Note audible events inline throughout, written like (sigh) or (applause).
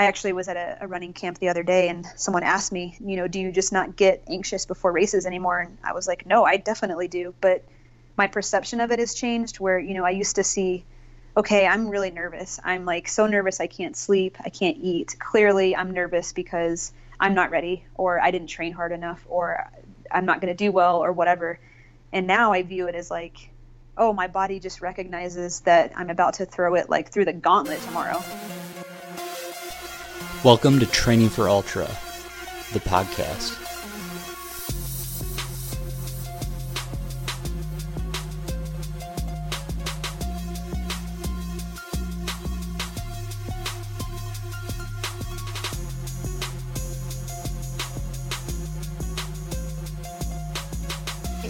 I actually was at a, a, running camp the other day and someone asked me, you know, do you just not get anxious before races anymore? And I was like, no, I definitely do. But my perception of it has changed where, you know, I used to see, okay, I'm really nervous. I'm like so nervous I can't sleep, I can't eat. Clearly, I'm nervous because I'm not ready or I didn't train hard enough or I'm not going to do well or whatever. And now I view it as like, oh, my body just recognizes that I'm about to throw it like through the gauntlet tomorrow. Welcome to Training for Ultra, the podcast.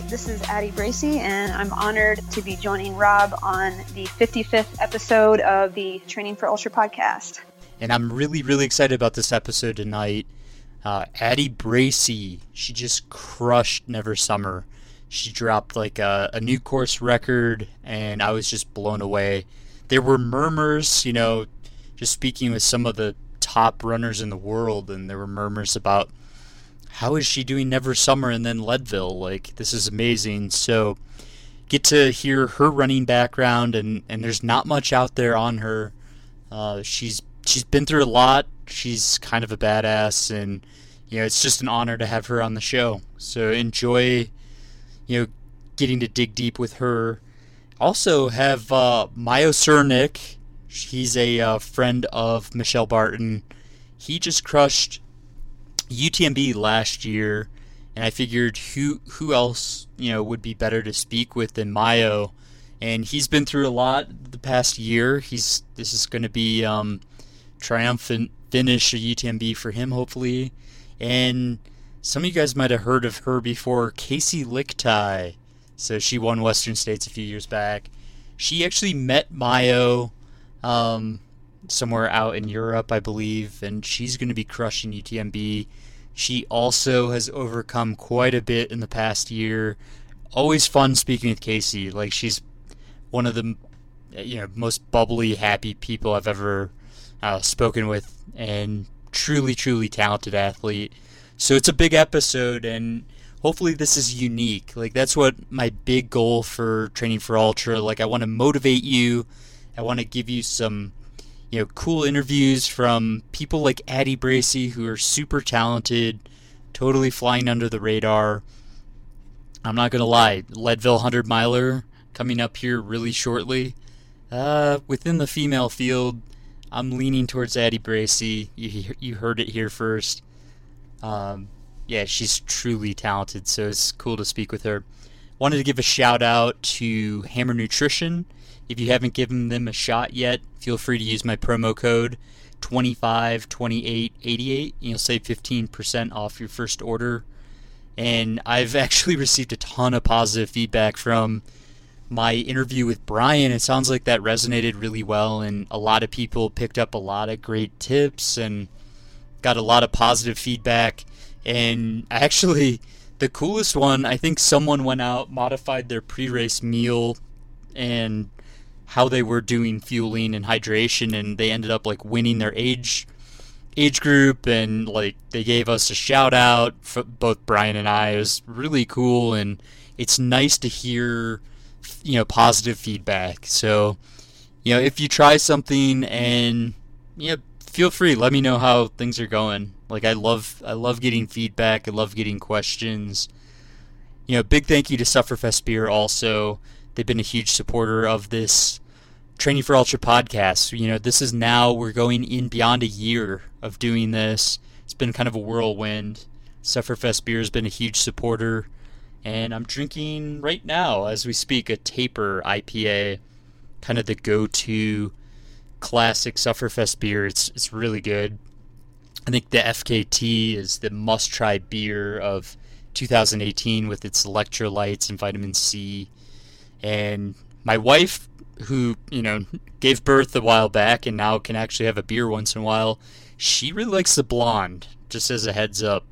This is Addie Bracy, and I'm honored to be joining Rob on the 55th episode of the Training for Ultra podcast and I'm really, really excited about this episode tonight. Uh, Addie Bracy, she just crushed Never Summer. She dropped like a, a new course record, and I was just blown away. There were murmurs, you know, just speaking with some of the top runners in the world, and there were murmurs about how is she doing Never Summer and then Leadville? Like, this is amazing. So, get to hear her running background, and, and there's not much out there on her. Uh, she's she's been through a lot. She's kind of a badass, and you know it's just an honor to have her on the show. So enjoy, you know, getting to dig deep with her. Also have uh, Mayo Cernik. He's a uh, friend of Michelle Barton. He just crushed UTMB last year, and I figured who who else you know would be better to speak with than Mayo. And he's been through a lot the past year. He's this is going to be um, triumphant finish at UTMB for him, hopefully. And some of you guys might have heard of her before, Kaci Lickteig. So she won Western States a few years back. She actually met Mayo um, somewhere out in Europe, I believe, and she's going to be crushing UTMB. She also has overcome quite a bit in the past year. Always fun speaking with Kaci. Like she's one of the you know most bubbly, happy people I've ever uh, spoken with, and truly, truly talented athlete. So it's a big episode, and hopefully this is unique. Like that's what my big goal for training for ultra. Like I want to motivate you. I want to give you some, you know, cool interviews from people like Addie Bracy who are super talented, totally flying under the radar. I'm not gonna lie, Leadville hundred miler coming up here really shortly. Uh, within the female field, I'm leaning towards Addie Bracy. You you heard it here first. Um, yeah, she's truly talented, so it's cool to speak with her. Wanted to give a shout out to Hammer Nutrition. If you haven't given them a shot yet, feel free to use my promo code 252888 and you'll save 15% off your first order. And I've (laughs) actually received a ton of positive feedback from my interview with Brian, it sounds like that resonated really well, and a lot of people picked up a lot of great tips and got a lot of positive feedback. And actually, the coolest one, I think someone went out, modified their pre race meal and how they were doing fueling and hydration, and they ended up like winning their age age group and like they gave us a shout out for both Brian and I. It was really cool and it's nice to hear you know positive feedback. So you know if you try something and you know feel free let me know how things are going. Like I love I love getting feedback. I love getting questions. You know, big thank you to Sufferfest Beer also. They've been a huge supporter of this Training for Ultra podcast. You know, this is now we're going in beyond a year of doing this. It's been kind of a whirlwind. Sufferfest Beer has been a huge supporter and I'm drinking right now as we speak a Taper IPA, kind of the go-to classic Sufferfest beer. It's it's really good. I think the FKT is the must-try beer of 2018 with its electrolytes and vitamin C. And my wife, who you know gave birth a while back and now can actually have a beer once in a while, she really likes the blonde. Just as a heads up.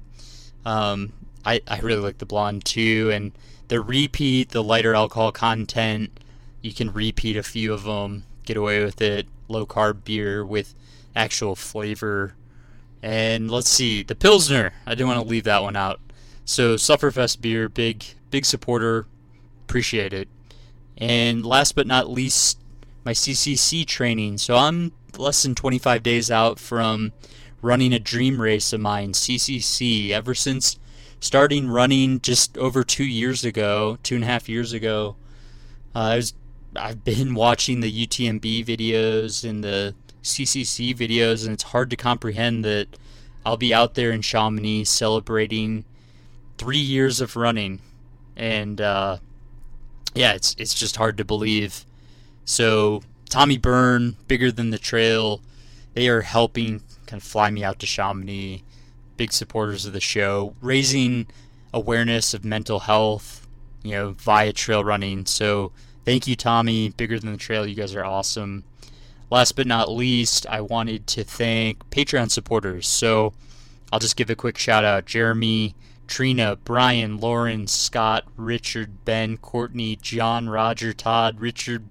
Um, I, I really like the blonde too, and the repeat, the lighter alcohol content, you can repeat a few of them, get away with it. Low carb beer with actual flavor. And let's see, the Pilsner. I didn't want to leave that one out. So Sufferfest beer, big big supporter, appreciate it. And last but not least, my CCC training. So I'm less than 25 days out from running a dream race of mine, CCC. Ever since starting running just over two years ago, two and a half years ago, uh, I was I've been watching the UTMB videos and the CCC videos, and it's hard to comprehend that I'll be out there in Chamonix celebrating three years of running, and uh, yeah, it's it's just hard to believe. So Tommy Byrne, bigger than the trail, they are helping kind of fly me out to Chamonix. Big supporters of the show, raising awareness of mental health, you know, via trail running. So thank you, Tommy. Bigger than the trail, you guys are awesome. Last but not least, I wanted to thank Patreon supporters. So I'll just give a quick shout out Jeremy, Trina, Brian, Lauren, Scott, Richard, Ben, Courtney, John, Roger, Todd, Richard,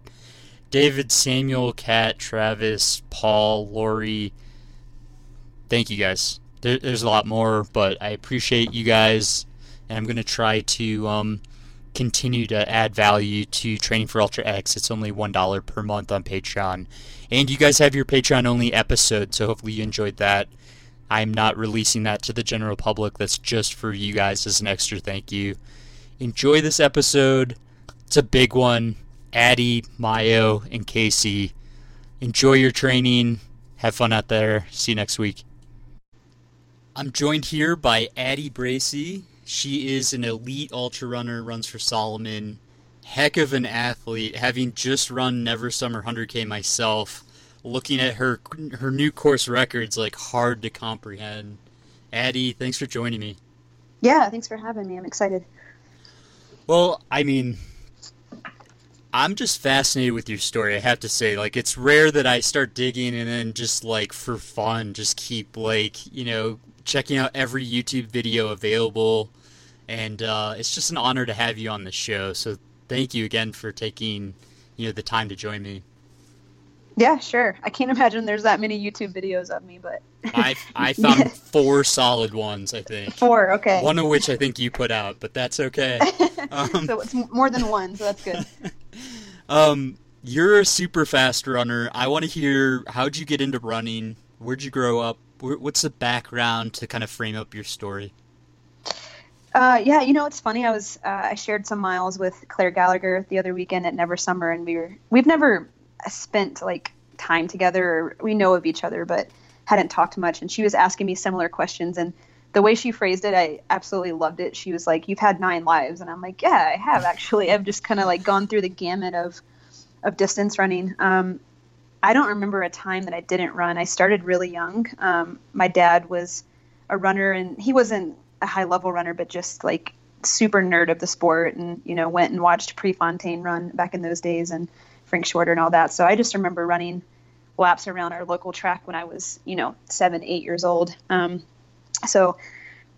David, Samuel, Kat, Travis, Paul, Lori. Thank you guys. There, there's a lot more, but I appreciate you guys, and I'm going to try to um, continue to add value to Training for Ultra X. It's only $1 per month on Patreon. And you guys have your Patreon only episode, so hopefully you enjoyed that. I'm not releasing that to the general public. That's just for you guys as an extra thank you. Enjoy this episode. It's a big one. Addie, Mayo, and Kaci. Enjoy your training. Have fun out there. See you next week. I'm joined here by Addie Bracy. She is an elite ultra runner, runs for Salomon. Heck of an athlete, having just run Never Summer 100K myself looking at her her new course records like hard to comprehend. Addie, thanks for joining me. Yeah, thanks for having me. I'm excited. Well, I mean, I'm just fascinated with your story. I have to say, like, it's rare that I start digging and then just like for fun, just keep like you know checking out every YouTube video available, and uh, it's just an honor to have you on the show. So thank you again for taking you know the time to join me. Yeah, sure. I can't imagine there's that many YouTube videos of me, but I I (laughs) found four solid ones. I think four. Okay. One of which I think you put out, but that's okay. (laughs) Um, so it's more than one, so that's good. (laughs) um, you're a super fast runner. I want to hear how'd you get into running? Where'd you grow up? What's the background to kind of frame up your story? Uh, yeah, you know it's funny. I was uh, I shared some miles with Claire Gallagher the other weekend at Never Summer, and we were we've never spent like time together or we know of each other but hadn't talked much and she was asking me similar questions and the way she phrased it i absolutely loved it she was like you've had nine lives and i'm like yeah i have actually i've just kind of like gone through the gamut of of distance running um, i don't remember a time that i didn't run i started really young um, my dad was a runner and he wasn't a high level runner but just like super nerd of the sport and you know went and watched prefontaine run back in those days and Frank Shorter and all that. So I just remember running laps around our local track when I was, you know, seven, eight years old. Um, so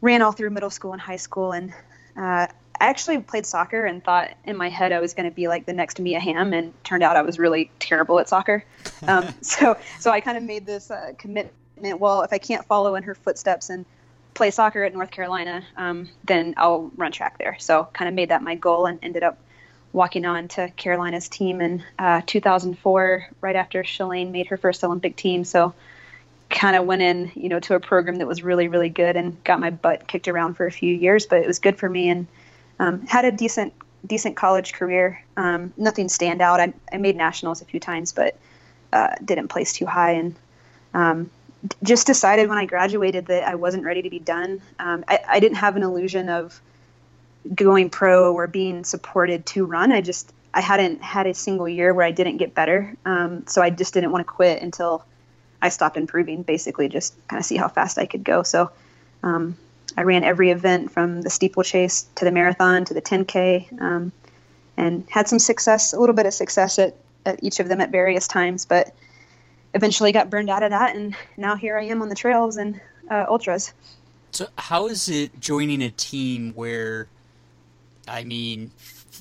ran all through middle school and high school, and uh, I actually played soccer and thought in my head I was going to be like the next Mia Hamm, and turned out I was really terrible at soccer. Um, (laughs) so so I kind of made this uh, commitment. Well, if I can't follow in her footsteps and play soccer at North Carolina, um, then I'll run track there. So kind of made that my goal and ended up walking on to Carolina's team in uh, 2004, right after Shalane made her first Olympic team. So kind of went in, you know, to a program that was really, really good and got my butt kicked around for a few years, but it was good for me and um, had a decent, decent college career. Um, nothing standout. I, I made nationals a few times, but uh, didn't place too high and um, just decided when I graduated that I wasn't ready to be done. Um, I, I didn't have an illusion of going pro or being supported to run. I just I hadn't had a single year where I didn't get better, um, so I just didn't want to quit until I stopped improving. Basically, just kind of see how fast I could go. So um, I ran every event from the steeplechase to the marathon to the 10k, um, and had some success, a little bit of success at, at each of them at various times, but eventually got burned out of that, and now here I am on the trails and uh, ultras. So, how is it joining a team where I mean,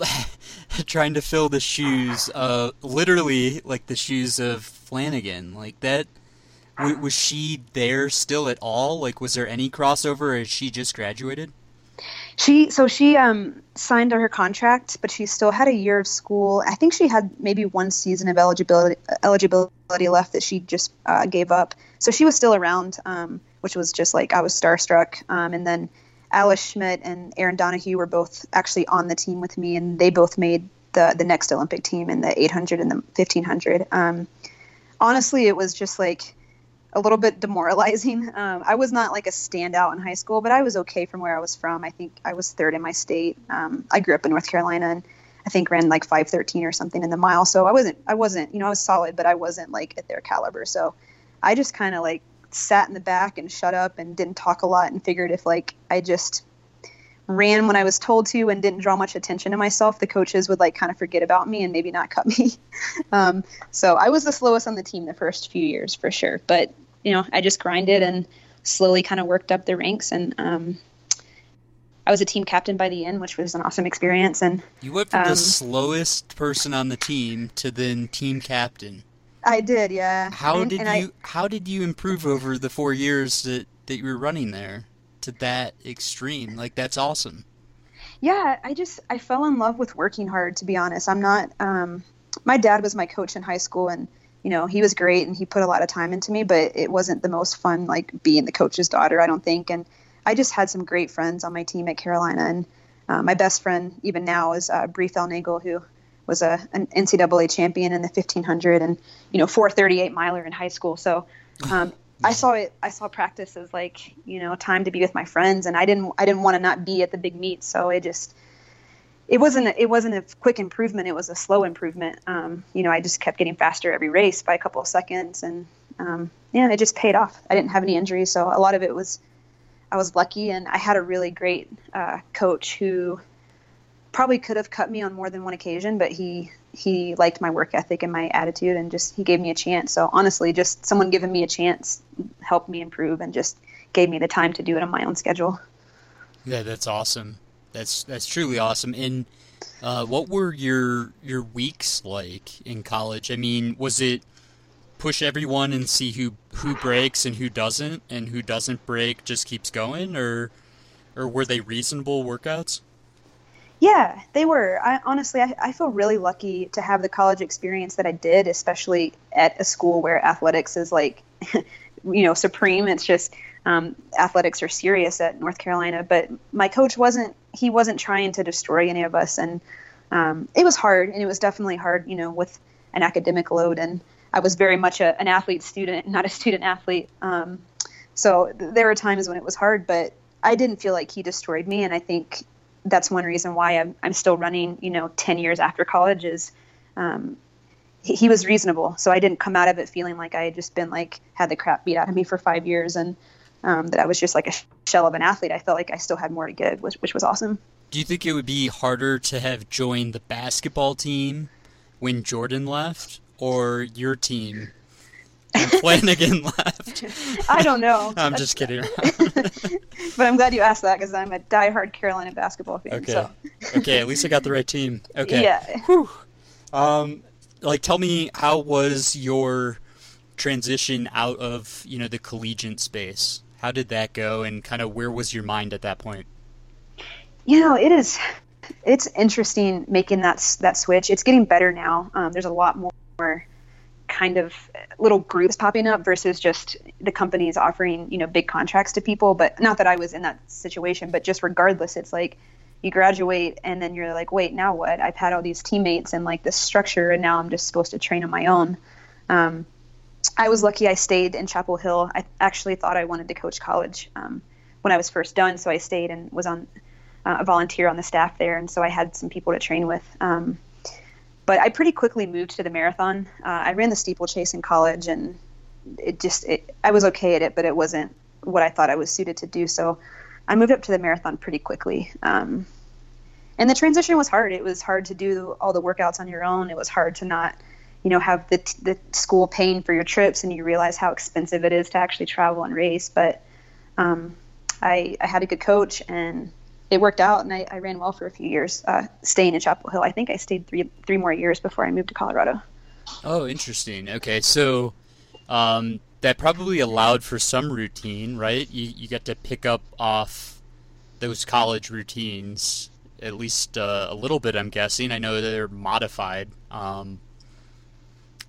(laughs) trying to fill the shoes, uh, literally like the shoes of Flanagan, like that. W- was she there still at all? Like, was there any crossover, or she just graduated? She so she um, signed her contract, but she still had a year of school. I think she had maybe one season of eligibility eligibility left that she just uh, gave up. So she was still around, um, which was just like I was starstruck. Um, and then Alice Schmidt and Erin Donohue were both actually on the team with me, and they both made the the next Olympic team in the 800 and the 1500. Um, honestly, it was just like a little bit demoralizing. (laughs) Um, I was not like a standout in high school, but I was okay from where I was from. I think I was third in my state. Um, I grew up in North Carolina and I think ran like 513 or something in the mile. So I wasn't, I wasn't, you know, I was solid, but I wasn't like at their caliber. So I just kind of like sat in the back and shut up and didn't talk a lot and figured if like I just ran when I was told to and didn't draw much attention to myself, the coaches would like kind of forget about me and maybe not cut me. (laughs) um, so I was the slowest on the team the first few years for sure. But, you know, I just grinded and slowly kind of worked up the ranks and, um, I was a team captain by the end, which was an awesome experience. And you went from um, the slowest person on the team to then team captain. I did, yeah. How and, did and you I, How did you improve over the four years that that you were running there? To that extreme. Like that's awesome. Yeah, I just I fell in love with working hard. To be honest, I'm not. Um, my dad was my coach in high school, and you know he was great, and he put a lot of time into me. But it wasn't the most fun, like being the coach's daughter. I don't think. And I just had some great friends on my team at Carolina, and uh, my best friend even now is uh, Brie Nagel, who was a an NCAA champion in the 1500 and you know 438 miler in high school. So um, I saw it. I saw practice as like you know time to be with my friends, and I didn't. I didn't want to not be at the big meet, so it just. It wasn't. It wasn't a quick improvement. It was a slow improvement. Um, you know, I just kept getting faster every race by a couple of seconds, and um, yeah, it just paid off. I didn't have any injuries, so a lot of it was. I was lucky, and I had a really great uh, coach who probably could have cut me on more than one occasion, but he he liked my work ethic and my attitude and just he gave me a chance. So honestly, just someone giving me a chance helped me improve and just gave me the time to do it on my own schedule. Yeah, that's awesome. That's that's truly awesome. And uh, what were your your weeks like in college? I mean, was it push everyone and see who who breaks and who doesn't, and who doesn't break just keeps going, or or were they reasonable workouts? Yeah, they were. I honestly, I, I, feel really lucky to have the college experience that I did, especially at a school where athletics is like, (laughs) you know, supreme. It's just um, athletics are serious at North Carolina. But my coach wasn't. He wasn't trying to destroy any of us, and um, it was hard, and it was definitely hard, you know, with an academic load. And I was very much a, an athlete student, not a student athlete. Um, so there were times when it was hard, but I didn't feel like he destroyed me, and I think that's one reason why I'm, I'm still running, you know, 10 years after college is um, he, he, was reasonable. So I didn't come out of it feeling like I had just been like, had the crap beat out of me for five years and um, that I was just like a shell of an athlete. I felt like I still had more to give, which, which was awesome. Do you think it would be harder to have joined the basketball team when Jordan left or your team and Flanagan (laughs) left. I don't know. (laughs) I'm just kidding. (laughs) but I'm glad you asked that because I'm a diehard Carolina basketball fan. Okay. So. okay. At least I got the right team. Okay. Yeah. Whew. Um, like, tell me how was your transition out of you know the collegiate space? How did that go, and kind of where was your mind at that point? You know, it is. It's interesting making that that switch. It's getting better now. Um, there's a lot more kind of little groups popping up versus just the companies offering you know big contracts to people. But not that i was in that situation but just regardless it's like you graduate and then you're like wait now what? I've had all these teammates and like this structure and now i'm just supposed to train on my own. Um, i was lucky i stayed in chapel hill. I actually thought i wanted to coach college um, when i was first done. So i stayed and was on uh, a volunteer on the staff there. And so i had some people to train with. Um, but I pretty quickly moved to the marathon. Uh, I ran the steeplechase in college, and it just it, I was okay at it, but it wasn't what I thought I was suited to do. So I moved up to the marathon pretty quickly. Um, and the transition was hard. It was hard to do all the workouts on your own. It was hard to not, you know, have the the school paying for your trips, and you realize how expensive it is to actually travel and race. But um, I, I had a good coach, and it worked out, and I, I ran well for a few years, uh, staying in Chapel Hill. I think I stayed three three more years before I moved to Colorado. Oh, interesting. Okay, so um, that probably allowed for some routine, right? You you get to pick up off those college routines at least uh, a little bit. I'm guessing. I know they're modified. Um,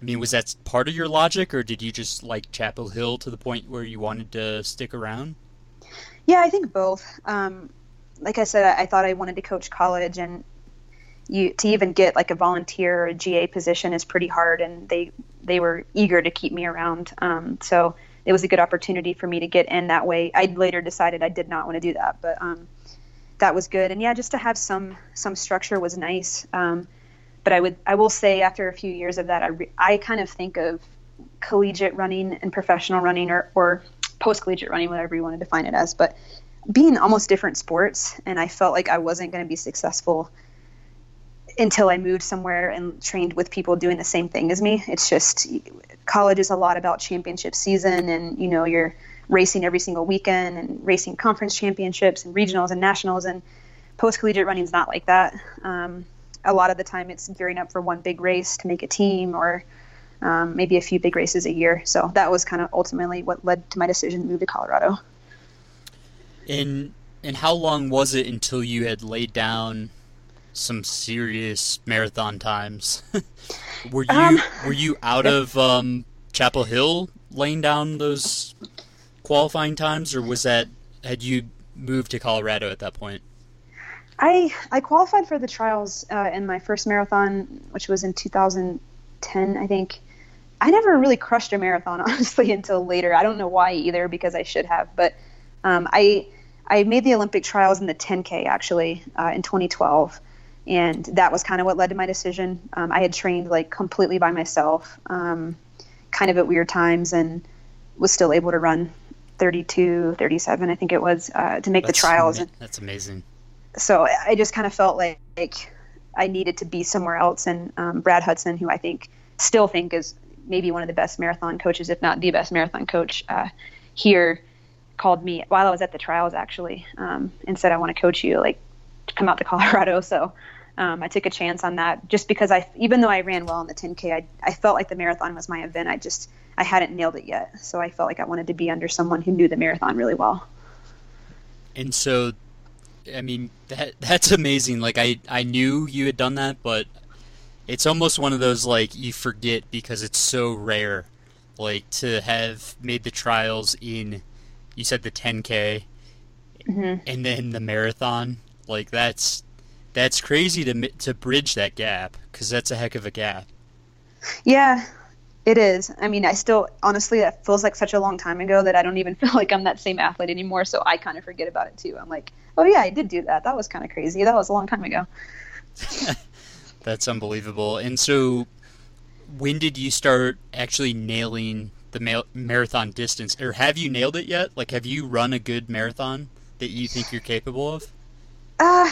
I mean, was that part of your logic, or did you just like Chapel Hill to the point where you wanted to stick around? Yeah, I think both. Um, like I said, I thought I wanted to coach college, and you to even get like a volunteer or a GA position is pretty hard, and they they were eager to keep me around. Um, so it was a good opportunity for me to get in that way. I later decided I did not want to do that, but um, that was good. And yeah, just to have some some structure was nice. Um, but I would I will say after a few years of that, I re- I kind of think of collegiate running and professional running or or post collegiate running, whatever you want to define it as, but being almost different sports. And I felt like I wasn't going to be successful until I moved somewhere and trained with people doing the same thing as me. It's just college is a lot about championship season and you know you're racing every single weekend and racing conference championships and regionals and nationals and post collegiate running is not like that. Um, a lot of the time it's gearing up for one big race to make a team or um, maybe a few big races a year. So that was kind of ultimately what led to my decision to move to Colorado. And and how long was it until you had laid down some serious marathon times? (laughs) were you um, were you out of um, Chapel Hill laying down those qualifying times, or was that had you moved to Colorado at that point? I I qualified for the trials uh, in my first marathon, which was in 2010, I think. I never really crushed a marathon, (laughs) honestly, until later. I don't know why either, because I should have. But um, I I made the Olympic trials in the 10K actually uh, in 2012, and that was kind of what led to my decision. Um, I had trained like completely by myself, um, kind of at weird times, and was still able to run 32, 37, I think it was, uh, to make that's the trials. Ama- that's amazing. So I just kind of felt like, like I needed to be somewhere else. And um, Brad Hudson, who I think still think is maybe one of the best marathon coaches, if not the best marathon coach uh, here, called me while I was at the trials actually um, and said, I want to coach you, like to come out to (laughs) Colorado. So um, I took a chance on that just because I, even though I ran well in the 10K, I, I felt like the marathon was my event. I just, I hadn't nailed it yet. So I felt like I wanted to be under someone who knew the marathon really well. And so, I mean, that (laughs) that's amazing. Like I, I knew you had done that, but it's almost one of those like you forget because it's so rare. Like to have made the trials in, you said the 10k, mm-hmm. and then the marathon. Like that's that's crazy to to bridge that gap because that's a heck of a gap. Yeah, it is. I mean, I still honestly, that feels like such a long time ago that I don't even (laughs) feel like I'm that same athlete anymore. So I kind of forget about it too. I'm like, oh yeah, I did do that. That was kind of crazy. That was a long time ago. (laughs) That's unbelievable. And so, when did you start actually nailing the ma- marathon distance, or have you nailed it yet? Like, have you run a good marathon that you think you're capable of? Uh,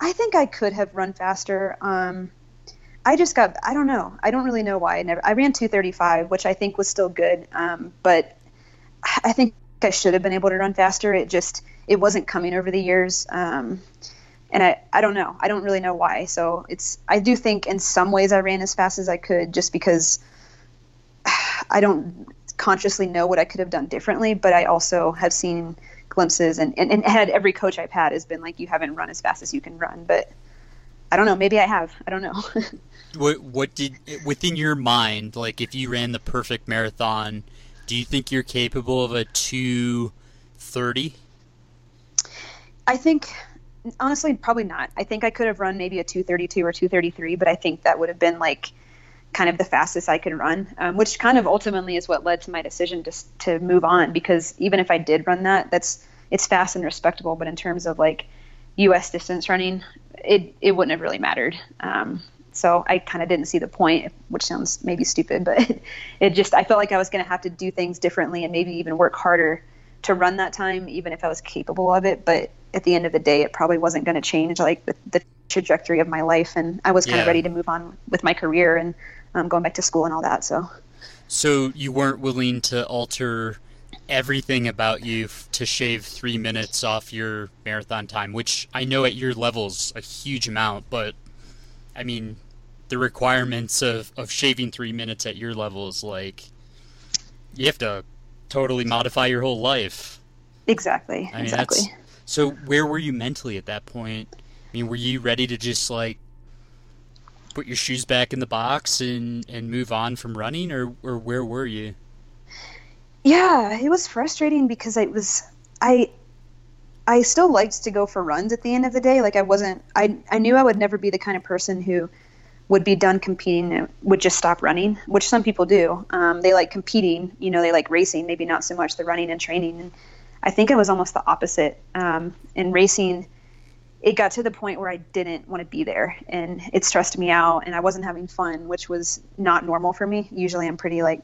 I think I could have run faster. Um, I just got I don't know. I don't really know why I never I ran 235, which I think was still good. Um, but I think I should have been able to run faster. It just it wasn't coming over the years. Um, and I, I don't know. I don't really know why. So it's I do think in some ways I ran as fast as I could just because (sighs) I don't consciously know what I could have done differently, but I also have seen glimpses and, and, and had every coach I've had has been like you haven't run as fast as you can run. But I don't know. Maybe I have. I don't know. (laughs) what what did within your mind like if you ran the perfect marathon? Do you think you're capable of a two thirty? I think honestly probably not. I think I could have run maybe a two thirty two or two thirty three, but I think that would have been like kind of the fastest I could run, um, which kind of ultimately is what led to my decision to to move on. Because even if I did run that, that's it's fast and respectable, but in terms of like U.S. distance running, it it wouldn't have really mattered. Um, so I kind of didn't see the point, which sounds maybe stupid, but (laughs) it, just I felt like I was going to have to do things differently and maybe even work harder to run that time, even if I was capable of it. But at the end of the day, it probably wasn't going to change like the, the, trajectory of my life, and I was kind yeah. of ready to move on with my career and um, going back to school and all that. So. So you weren't willing to alter everything about you f- to shave three minutes off your marathon time, which I know at your level's a huge amount, but I mean, the requirements of, of shaving three minutes at your level is like you have to totally modify your whole life. Exactly. I mean, exactly. so. Where were you mentally at that point? I mean, were you ready to just like put your shoes back in the box and and move on from running, or or where were you? Yeah, it was frustrating because I was I I still liked to go for runs at the end of the day. Like I wasn't I I knew I would never be the kind of person who would be done competing and would just stop running, which some people do. Um, they like competing, you know, they like racing, maybe not so much the running and training. And I think it was almost the opposite. Um, in racing, it got to the point where I didn't want to be there and it stressed me out and I wasn't having fun, which was not normal for me. Usually I'm pretty like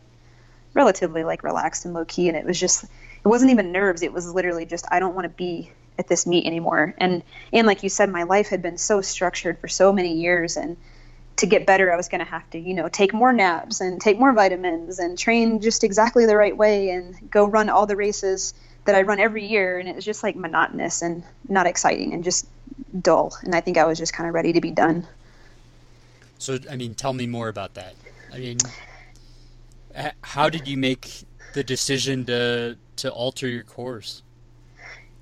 relatively like relaxed and low key and it was just it wasn't even nerves, it was literally just I don't want to be at this meet anymore. And and like you said my life had been so structured for so many years and to get better I was going to have to, you know, take more naps and take more vitamins and train just exactly the right way and go run all the races that I run every year and it was just like monotonous and not exciting and just dull. And I think I was just kind of ready to be done. So, I mean, tell me more about that. I mean, how did you make the decision to to alter your course?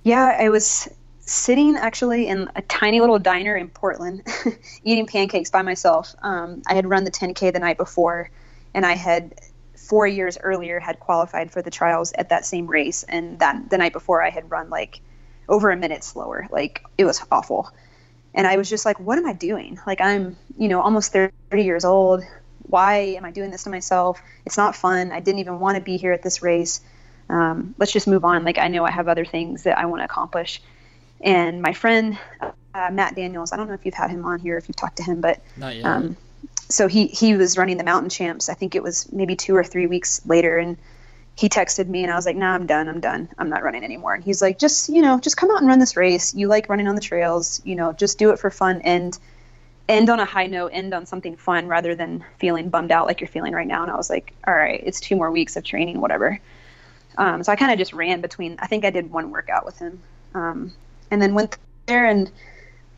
Yeah, I was sitting actually in a tiny little diner in Portland, (laughs) eating pancakes by myself. Um, I had run the 10K the night before, and I had four years earlier had qualified for the trials at that same race, and that the night before I had run like over a minute slower. Like it was awful, and I was just like, "What am I doing? Like I'm, you know, almost 30 years old. Why am I doing this to myself? It's not fun. I didn't even want to be here at this race. Um, let's just move on. Like I know I have other things that I want to accomplish." And my friend uh, Matt Daniels, I don't know if you've had him on here, if you've talked to him, but Not yet. um, so he he was running the mountain champs. I think it was maybe two or three weeks later, and he texted me, and I was like, "Nah, I'm done. I'm done. I'm not running anymore." And he's like, "Just you know, just come out and run this race. You like running on the trails. You know, just do it for fun and end on a high note. End on something fun rather than feeling bummed out like you're feeling right now." And I was like, "All right, it's two more weeks of training, whatever." Um, so I kind of just ran between. I think I did one workout with him, um, and then went there and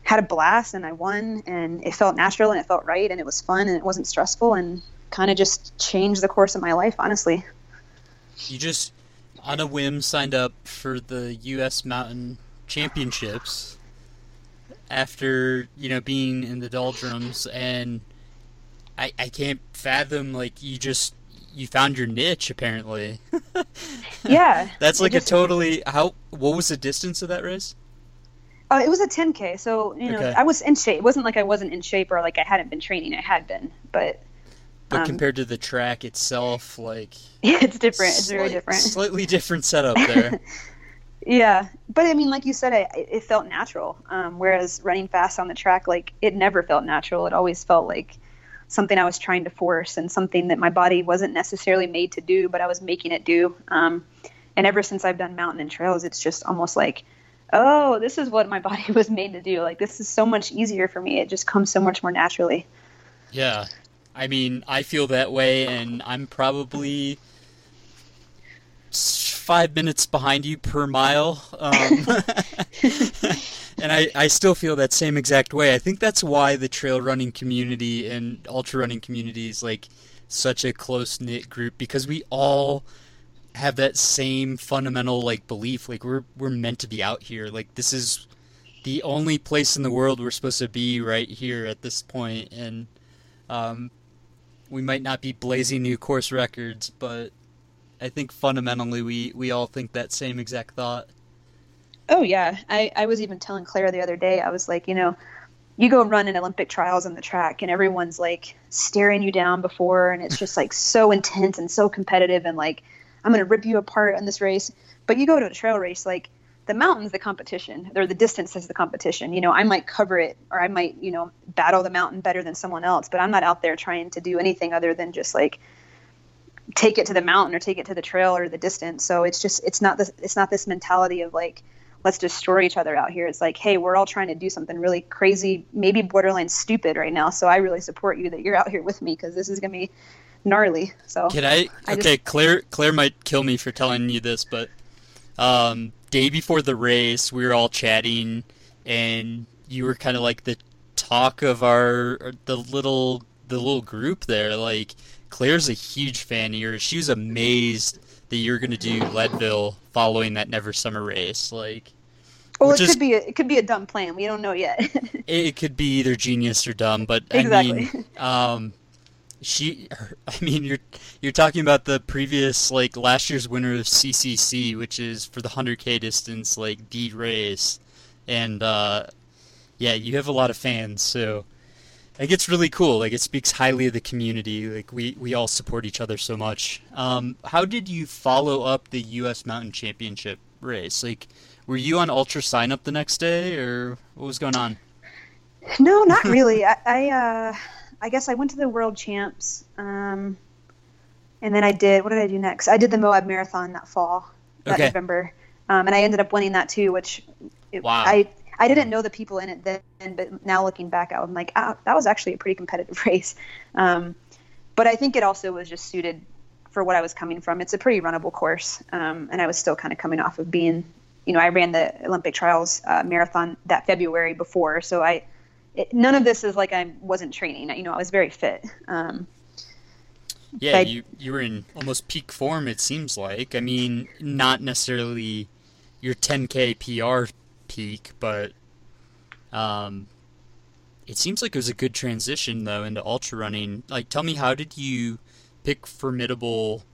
had a blast and I won and it felt natural and it felt right and it was fun and it wasn't stressful and kind of just changed the course of my life honestly. You just on a whim signed up for the U.S. Mountain Championships after you know being in the doldrums, and I I can't fathom like you just you found your niche apparently. (laughs) Yeah. (laughs) That's like a totally how what was the distance of that race? Uh, it was a 10k, so you know Okay. I was in shape. It wasn't like I wasn't in shape or like I hadn't been training. I had been, but But Um, compared to the track itself, like (laughs) it's different. It's very different. Slightly different setup (laughs) there. Yeah, but I mean, like you said, it, it felt natural. Um, whereas running fast on the track, like it never felt natural. It always felt like something I was trying to force and something that my body wasn't necessarily made to do, but I was making it do. Um, and ever since I've done mountain and trails, it's just almost like, oh, this is what my (laughs) body was made to do. Like this is so much easier for me. It just comes so much more naturally. Yeah. I mean, I feel that way, and I'm probably five minutes behind you per mile. Um, (laughs) and I, I still feel that same exact way. I think that's why the trail running community and ultra running community is like such a close knit group because we all have that same fundamental like belief. Like we're we're meant to be out here. Like this is the only place in the world we're supposed to be right here at this point, and um, we might not be blazing new course records, but I think fundamentally we, we all think that same exact thought. Oh yeah, I, I was even telling Claire the other day. I was like, you know, you go run an Olympic trials on the track, and everyone's like staring you down before, and it's just like so intense and so competitive, and like I'm gonna rip you apart on this race. But you go to a trail race, like the mountain's the competition, or the distance is the competition. You know, I might cover it, or I might, you know, battle the mountain better than someone else, but I'm not out there trying to do anything other than just like take it to the mountain or take it to the trail or the distance. So it's just it's not this it's not this mentality of like let's destroy each other out here. It's like, hey, we're all trying to do something really crazy, maybe borderline stupid right now. So I really support you that you're out here with me because this is gonna be gnarly. So Can I? I just- okay, Claire. Claire might kill me for telling you this, but um, day before the race, we were all chatting, and you were kind of like the talk of our the little the little group there. Like Claire's a huge fan of yours. She was amazed that you're going to do Leadville following that Never Summer race. Like, Well, it is- could be a, it could be a dumb plan. We don't know yet. (laughs) it could be either genius or dumb, but I Exactly. mean, um, she, (laughs) I mean, you're you're talking about the previous like last year's winner of CCC, which is for the 100k distance, like the race, and uh, yeah, you have a lot of fans, so. Like it's really cool. Like it speaks highly of the community. Like we, we all support each other so much. Um, how did you follow up the U.S. Mountain Championship race? Like, were you on UltraSignup the next day, or what was going on? no, not really. I, I uh, I guess I went to the World Champs, um, and then I did. What did I do next? I did the Moab Marathon that fall, that Okay. November, um, and I ended up winning that too. Which it, Wow. I I didn't know the people in it then, but now looking back, I'm like, ah, that was actually a pretty competitive (laughs) race. Um, but I think it also was just suited for what I was coming from. It's a pretty runnable course, um, and I was still kind of coming off of being, you know, I ran the Olympic trials uh, marathon that February before, so I. It, none of this is like I wasn't training. You know, I was very fit. Um, Yeah, I- you you were in almost peak form. It seems like. I mean, not necessarily your 10k PR peak, but um, it seems like it was a good transition though into ultra running. Like, tell me, how did you pick formidable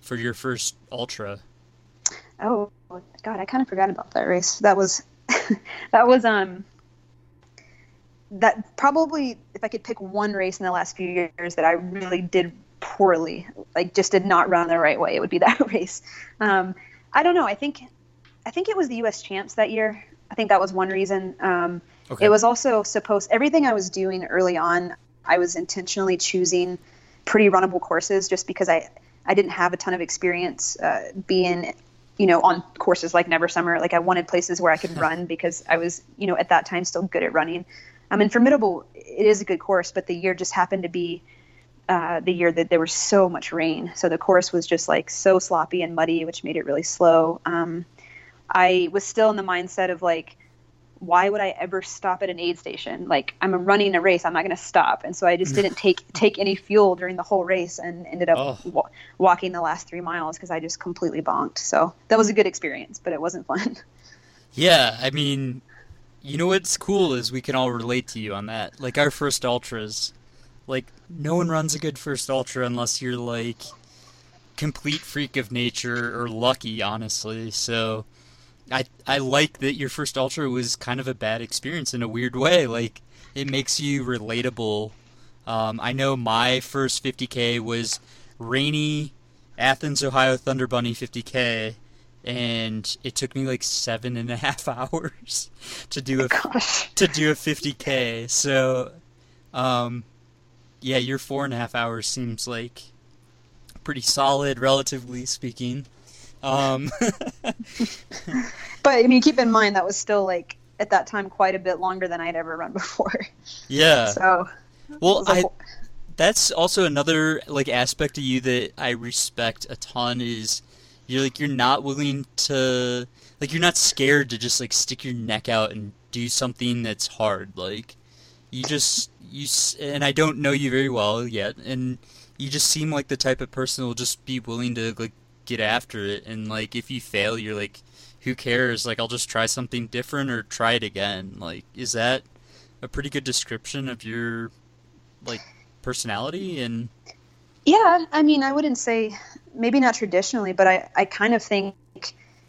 for your first ultra? Oh God, I kind of forgot about that race. That was (laughs) that was um that probably if I could pick one race in the last few years that I really did poorly, like just did not run the right way, it would be (laughs) that race. Um, I don't know. I think I think it was the U.S. champs that year. I think that was one reason. Um, Okay. It was also supposed everything I was doing early on. I was intentionally choosing pretty runnable courses just because I I didn't have a ton of experience uh, being you know on courses like Never Summer. Like I wanted places where I could (laughs) run because I was you know at that time still good at running. I mean, Formidable it is a good course, but the year just happened to be uh, the year that there was so much rain, so the course was just like so sloppy and muddy, which made it really slow. Um, I was still in the mindset of like, why would I ever stop at an aid station? Like I'm running a race, I'm not going to stop. And so I just didn't (laughs) take take any fuel during the whole race and ended up Oh. wa- walking the last three miles because I just completely bonked. So that was a good experience, but it wasn't fun. (laughs) Yeah, I mean, you know what's cool is we can all relate to you on that. Like our first ultras, like no one runs a good first ultra unless you're like complete freak of nature or lucky, honestly. So I I like that your first ultra was kind of a bad experience in a weird way. Like it makes you relatable. Um, I know my first 50k was rainy Athens, Ohio Thunder Bunny 50k, and it took me like seven and a half (laughs) hours to do a Gosh. to do a 50k. So, um, yeah, your four and a half hours seems like pretty solid, relatively speaking. Um, (laughs) But I mean, keep in mind that was still like at that time quite a bit longer than I'd ever run (laughs) before. yeah. So Well, I whole- that's also another like aspect of you that I respect a ton is you're like you're not willing to like you're not scared to just like stick your neck out and do something that's hard like you just you and I don't know you very well yet and you just seem like the type of person who'll just be willing to like get after it and like if you fail you're like who cares? Like I'll just try something different or try it again. Like is that a pretty good description of your like personality? And Yeah, I mean, I wouldn't say maybe not traditionally, but I, I kind of think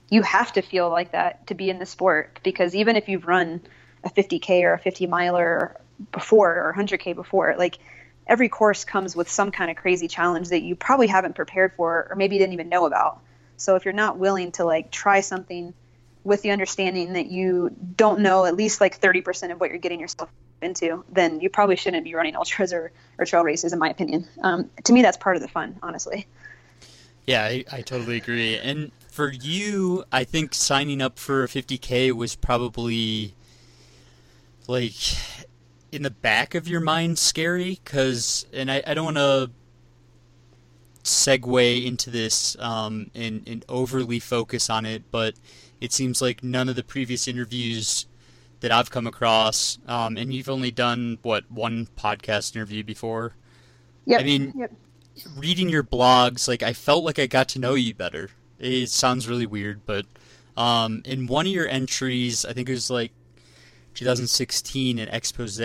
you have to feel like that to be in the sport because even if you've run a 50k or a 50 miler before or 100k before, like every course comes with some kind of crazy challenge that you probably haven't prepared for or maybe didn't even know about. So if you're not willing to like try something with the understanding that you don't know at least like 30% of what you're getting yourself into, then you probably shouldn't be running ultras or, or trail races, in my opinion. Um, to me, that's part of the fun, honestly. Yeah I, I totally agree and for you i think signing up for a 50k was probably like in the back of your mind scary because and i, I don't want to segue into this um, and, and overly focus on it but it seems like none of the previous interviews that i've come across um, and you've only done what one podcast interview before Yep. I mean, yep. Reading your blogs, like I felt like I got to know you better. It sounds really weird, but um, in one of your entries, I think it was like 2016 in expose,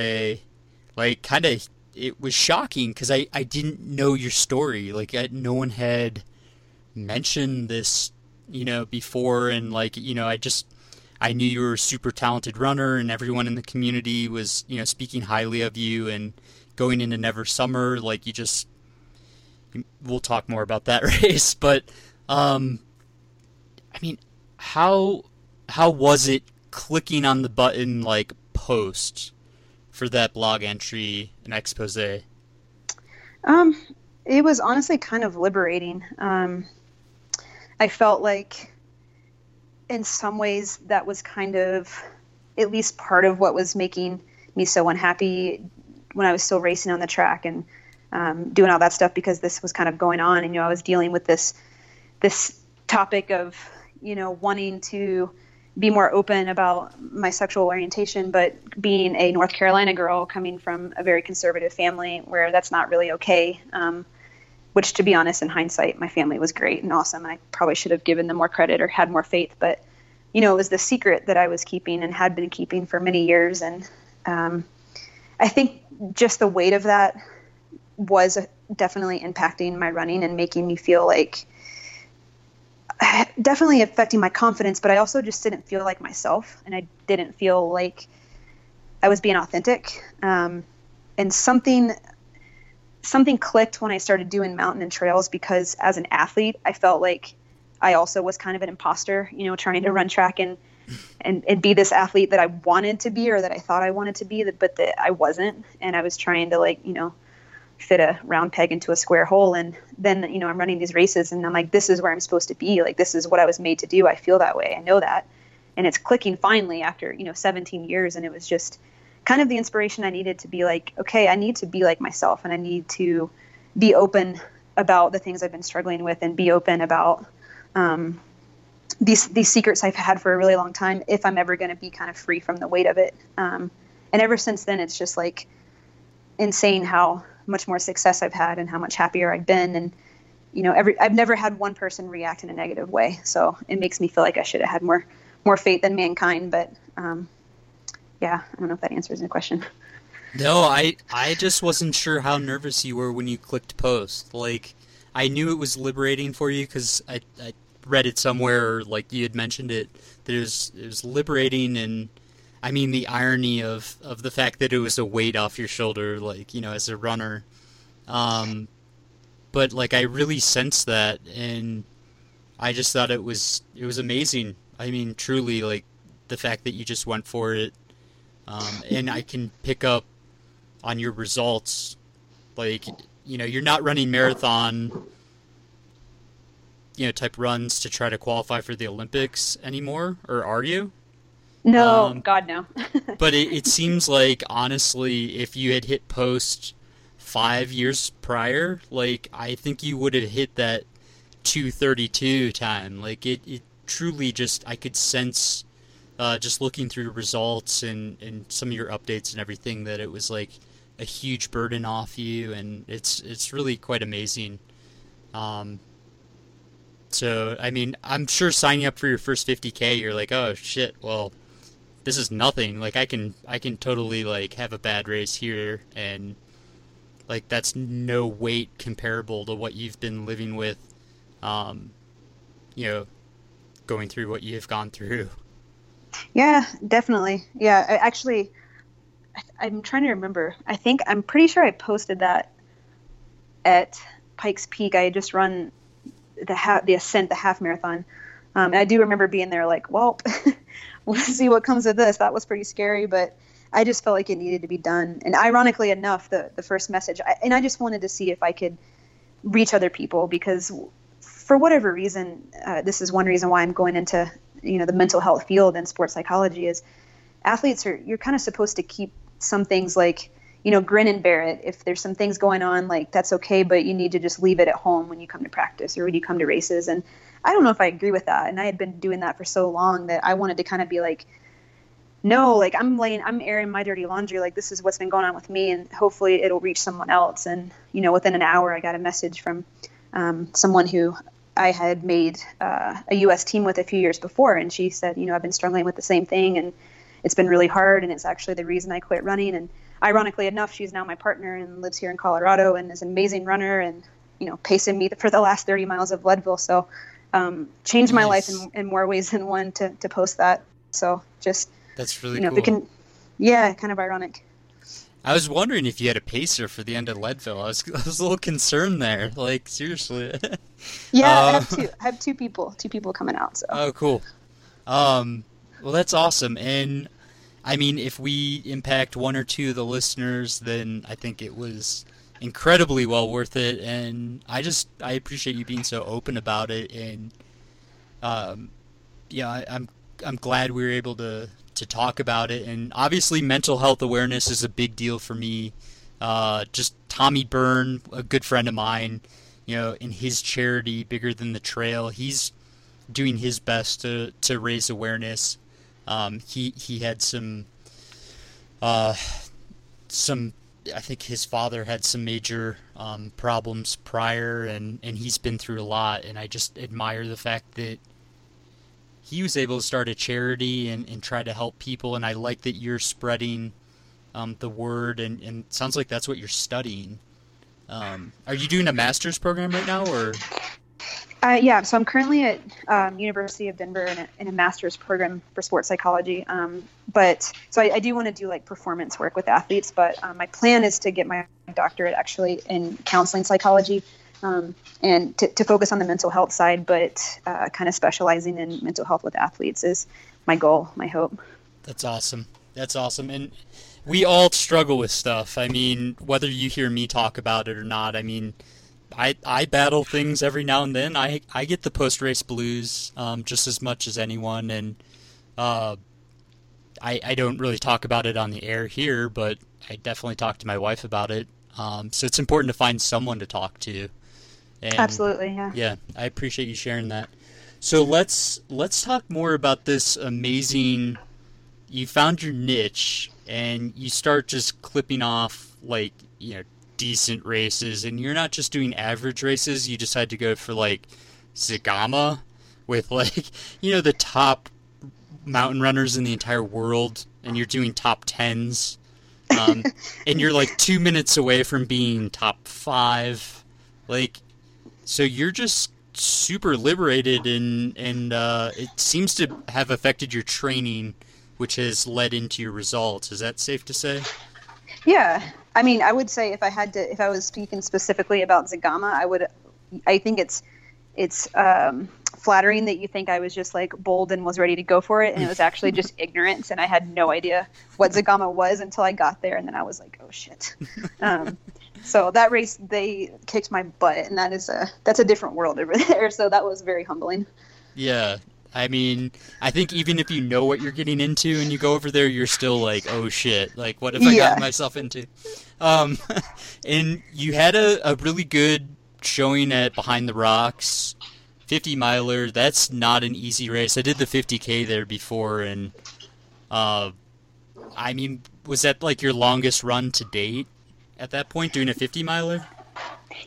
like kind of it was shocking because I, I didn't know your story. Like I, no one had mentioned this, you know, before, and like you know, I just I knew you were a super talented runner, and everyone in the community was you know speaking highly of you, and going into Never Summer, like you just we'll talk more about that (laughs) race, but um, I mean, how how was it clicking on the button like post for that blog entry and expose? Um, it was honestly kind of liberating. Um, I felt like, in some ways, that was kind of at least part of what was making me so unhappy when I was still racing on the track and um, doing all that stuff because this was kind of going on, and you know I was dealing with this this topic of you know wanting to be more open about my sexual orientation, but being a North Carolina girl coming from a very conservative family where that's not really okay. Um, which, to be honest, in hindsight, my family was great and awesome. And I probably should have given them more credit or had more faith. But, you know, it was the secret that I was keeping and had been keeping for many years. And um, I think just the weight of that was definitely impacting my running and making me feel like definitely affecting my confidence, but I also just didn't feel like myself, and I didn't feel like I was being authentic. Um, and something something clicked when I started doing mountain and trails because as an athlete, I felt like I also was kind of an imposter, you know, trying to run track and and, and be this athlete that I wanted to be or that I thought I wanted to be, but that I wasn't. And I was trying to like, you know, fit a round peg into a square hole and then you know i'm running these races and i'm like this is where i'm supposed to be. Like this is what i was made to do. I feel that way. I know that. And it's clicking finally after you know 17 years and it was just kind of the inspiration i needed to be like okay i need to be like myself and i need to be open about the things i've been struggling with and be open about um, these these secrets i've had for a really long time if i'm ever going to be kind of free from the weight of it. Um, and ever since then it's just like insane how much more success I've had and how much happier I've been. And, you know, every, I've never had one person react in a negative way. So it makes me feel like I should have had more, more faith than mankind. But, um, yeah, I don't know if that answers the question. No, I, I just wasn't sure how nervous you were when you clicked post. Like, I knew it was liberating for you because I, I read it somewhere, like you had mentioned it, that it was, it was liberating and, I mean the irony of of the fact that it was a weight off your shoulder, like you know, as a runner. Um, but like I really sensed that, and I just thought it was it was amazing. I mean, truly, like the fact that you just went for it, um, and I can pick up on your results. Like you know, you're not running marathon, you know, type runs to try to qualify for the Olympics anymore, or are you? No, um, God no. (laughs) but it, it seems like honestly, if you had hit post five years prior, like I think you would have hit that 232 time. Like it, it truly just I could sense uh, just looking through results and, and some of your updates and everything that it was like a huge burden off you and it's it's really quite amazing. Um, so I mean I'm sure signing up for your first 50k you're like oh shit well this is nothing. Like I can I can totally like have a bad race here and like that's no weight comparable to what you've been living with um you know going through what you've gone through. Yeah, definitely. Yeah, I actually I, am trying to remember. I think I'm pretty sure I posted that at Pikes Peak. I had just run the ha- the ascent, the half marathon. Um, and I do remember being there, like, well, (laughs) (laughs) we'll see what comes of this. That was pretty scary, but I just felt like it needed to be done. And ironically enough, the the first message, I, and I just wanted to see if I could reach other people because for whatever reason, uh, this is one reason why I'm going into you know the mental health field and sports psychology is athletes are you're kind of supposed to keep some things like you know grin and bear it if there's some things going on like that's okay but you need to just leave it at home when you come to practice or when you come to races and I don't know if I agree with that. And I had been doing that for so long that I wanted to kind of be like, no, like I'm laying, I'm airing my dirty laundry. Like this is what's been going on with me, and hopefully it'll reach someone else. And you know, within an hour, I got a message from um, someone who I had made uh, a U.S. team with a few years before, and she said, you know, I've been struggling with the same thing, and it's been really hard, and it's actually the reason I quit running. And ironically enough, she's now my partner and lives here in Colorado and is an amazing runner, and you know, pacing me for the last 30 miles of Leadville. So, um, changed my nice. life in, in more ways than one to to post that. So just that's really you know, cool. If can, yeah, kind of ironic. I was wondering if you had a pacer for the end of Leadville. I was, (laughs) I was a little concerned there. Like seriously. (laughs) yeah, uh, I have two. I have two people. Two people coming out. So. Oh, cool. Um, well, that's awesome. And I mean, if we impact one or two of the listeners, then I think it was incredibly well worth it. And I just I appreciate you being so open about it. And um, yeah, I, I'm I'm glad we were able to to talk about it. And obviously, mental health awareness is a big deal for me. Uh, just Tommy Byrne, a good friend of mine, you know, in his charity, Bigger Than the Trail, he's doing his best to, to raise awareness. Um, he he had some uh, some I think his father had some major um, problems prior, and, and he's been through a lot. And I just admire the fact that he was able to start a charity and, and try to help people. And I like that you're spreading um, the word, and, and sounds like that's what you're studying. Um, are you doing a master's program right now, or? Uh, yeah, so I'm currently at um, University of Denver in a, in a, master's program for sports psychology. Um, but so I, I do want to do like performance work with athletes, but um, my plan is to get my doctorate actually in counseling psychology um, and to, to, focus on the mental health side, but uh, kind of specializing in mental health with athletes is my goal, my hope. That's awesome. That's awesome. And we all struggle with stuff. I mean, whether you hear me talk about it or not, I mean, I, I battle things every now and then. I I get the post race blues um, just as much as anyone, and uh, I I don't really talk about it on the air here, but I definitely talk to my wife about it. Um, so it's important to find someone to talk to. And Absolutely, yeah. Yeah, I appreciate you sharing that. So let's let's talk more about this amazing. You found your niche, and you start just clipping off like you know decent races, and you're not just doing average races. You decide to go for like Zegama, with like (laughs) you know the top mountain runners in the entire world, and you're doing top tens. Um, (laughs) and you're like two minutes away from being top five. Like so you're just super liberated, and and uh, it seems to have affected your training, which has led into your results. Is that safe to say? Yeah, I mean, I would say if I had to, if I was speaking specifically about Zegama, I would. I think it's it's um, flattering that you think I was just like bold and was ready to go for it, and it was actually just (laughs) ignorance, and I had no idea what Zegama was until I got there, and then I was like, oh shit. (laughs) Um, so that race they kicked my butt and that is a that's a different world over (laughs) there so that was very humbling yeah i mean i think even if you know what you're getting into and you go over there you're still like oh shit like what have i yeah. gotten myself into um (laughs) and you had a, a really good showing at behind the rocks 50 miler that's not an easy race i did the 50k there before and uh i mean was that like your longest run to date at that point doing a 50 miler?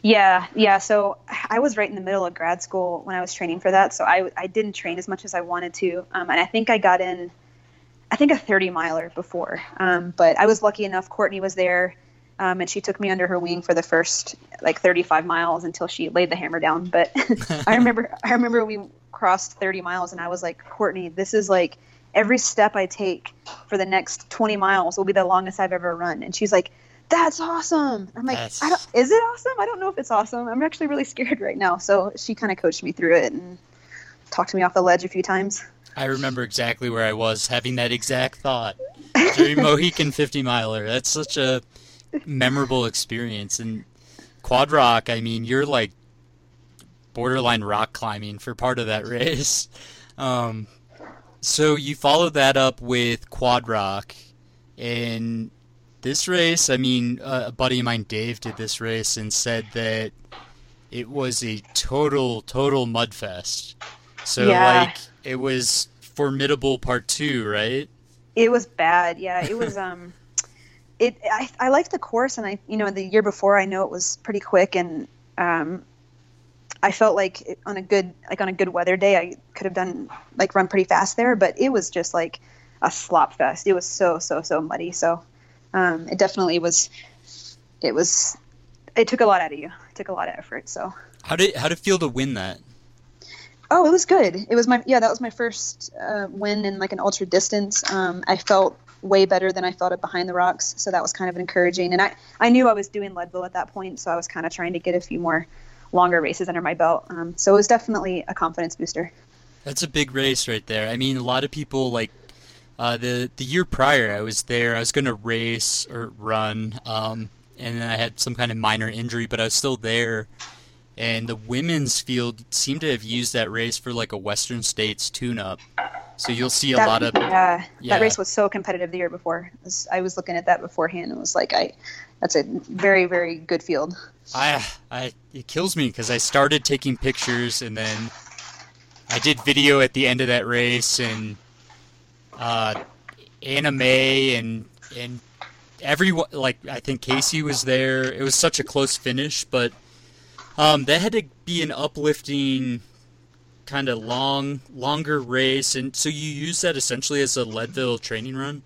Yeah, yeah. So I was right in the middle of grad school when I was training for that. So I, I didn't train as much as I wanted to. Um, and I think I got in, I think a 30 miler before. Um, but I was lucky enough. Courtney was there. Um, and she took me under her wing for the first like 35 miles until she laid the hammer down. But (laughs) I (laughs) remember, I remember we crossed 30 miles, and I was like, Courtney, this is like every step I take for the next 20 miles will be the longest I've ever run. And she's like, that's awesome. I'm like, I don't, is it awesome? I don't know if it's awesome. I'm actually really scared right now. So she kind of coached me through it and talked to me off the ledge a few times. I remember exactly where I was having that exact thought during (laughs) Mohican 50 miler. That's such a memorable experience. And Quad Rock, I mean, you're like borderline rock climbing for part of that (laughs) race. Um, so you followed that up with Quad Rock, and this race, I mean, uh, a buddy of mine, Dave, did this race and said that it was a total, total mud fest. So, yeah. like, it was formidable part two, right? It was bad. Yeah, it was. um, (laughs) it I, I liked the course, and I you know the year before I know it was pretty quick, and um, I felt like on a good like on a good weather day I could have done like run pretty fast there, but it was just like a slop fest. It was so so so muddy. So um, it definitely was. It was. It took a lot out of you. It took a lot of effort. So how did how did it feel to win that? Oh, it was good. It was my yeah, that was my first uh, win in like an ultra distance. Um, I felt way better than I felt it behind the rocks, so that was kind of encouraging. And I I knew I was doing Leadville at that point, so I was kind of trying to get a few more longer races under my belt. Um, so it was definitely a confidence booster. That's a big race right there. I mean, a lot of people like uh, the the year prior. I was there. I was going to race or run, um, and then I had some kind of minor injury, but I was still there. And the women's field seemed to have used that race for like a Western States tune-up. So you'll see a that, lot of yeah, yeah, That race was so competitive the year before. Was, I was looking at that beforehand and was like, I that's a very very good field. I I it kills me because I started taking pictures and then I did video at the end of that race and uh, May and and everyone like I think Kaci was there. It was such a close finish, but um, that had to be an uplifting kind of long, longer race, and so you use that essentially as a Leadville training run.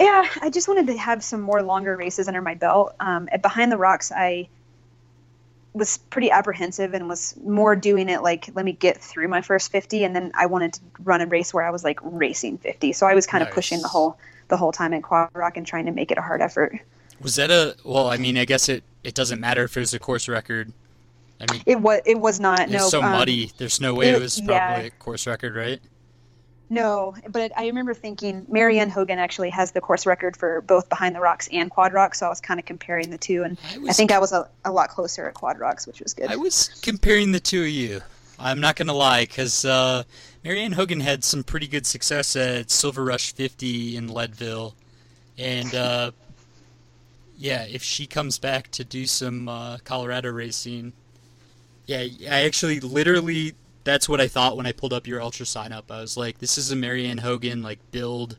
Yeah, I just wanted to have some more longer races under my belt. Um, at Behind the Rocks, I was pretty apprehensive and was more doing it like let me get through my first 50 and then I wanted to run a race where I was like racing 50 so I was kind nice. of pushing the whole the whole time at Quad Rock and trying to make it a hard effort. Was that a well I mean I guess it it doesn't matter if it was a course record. I mean it was it was not no so um, muddy. There's no way it, it was probably yeah. a course record right no, but I remember thinking Marianne Hogan actually has the course record for both Behind the Rocks and Quad Rocks, so I was kind of comparing the two, and I, was, I think I was a, a, lot closer at Quad Rocks, which was good. I was comparing the two of you. I'm not going to lie, because uh, Marianne Hogan had some pretty good success at Silver Rush 50 in Leadville, and uh, yeah, if she comes back to do some uh, Colorado racing, yeah, I actually literally that's what I thought when I pulled up your UltraSignup. I was like, this is a Marianne Hogan like build,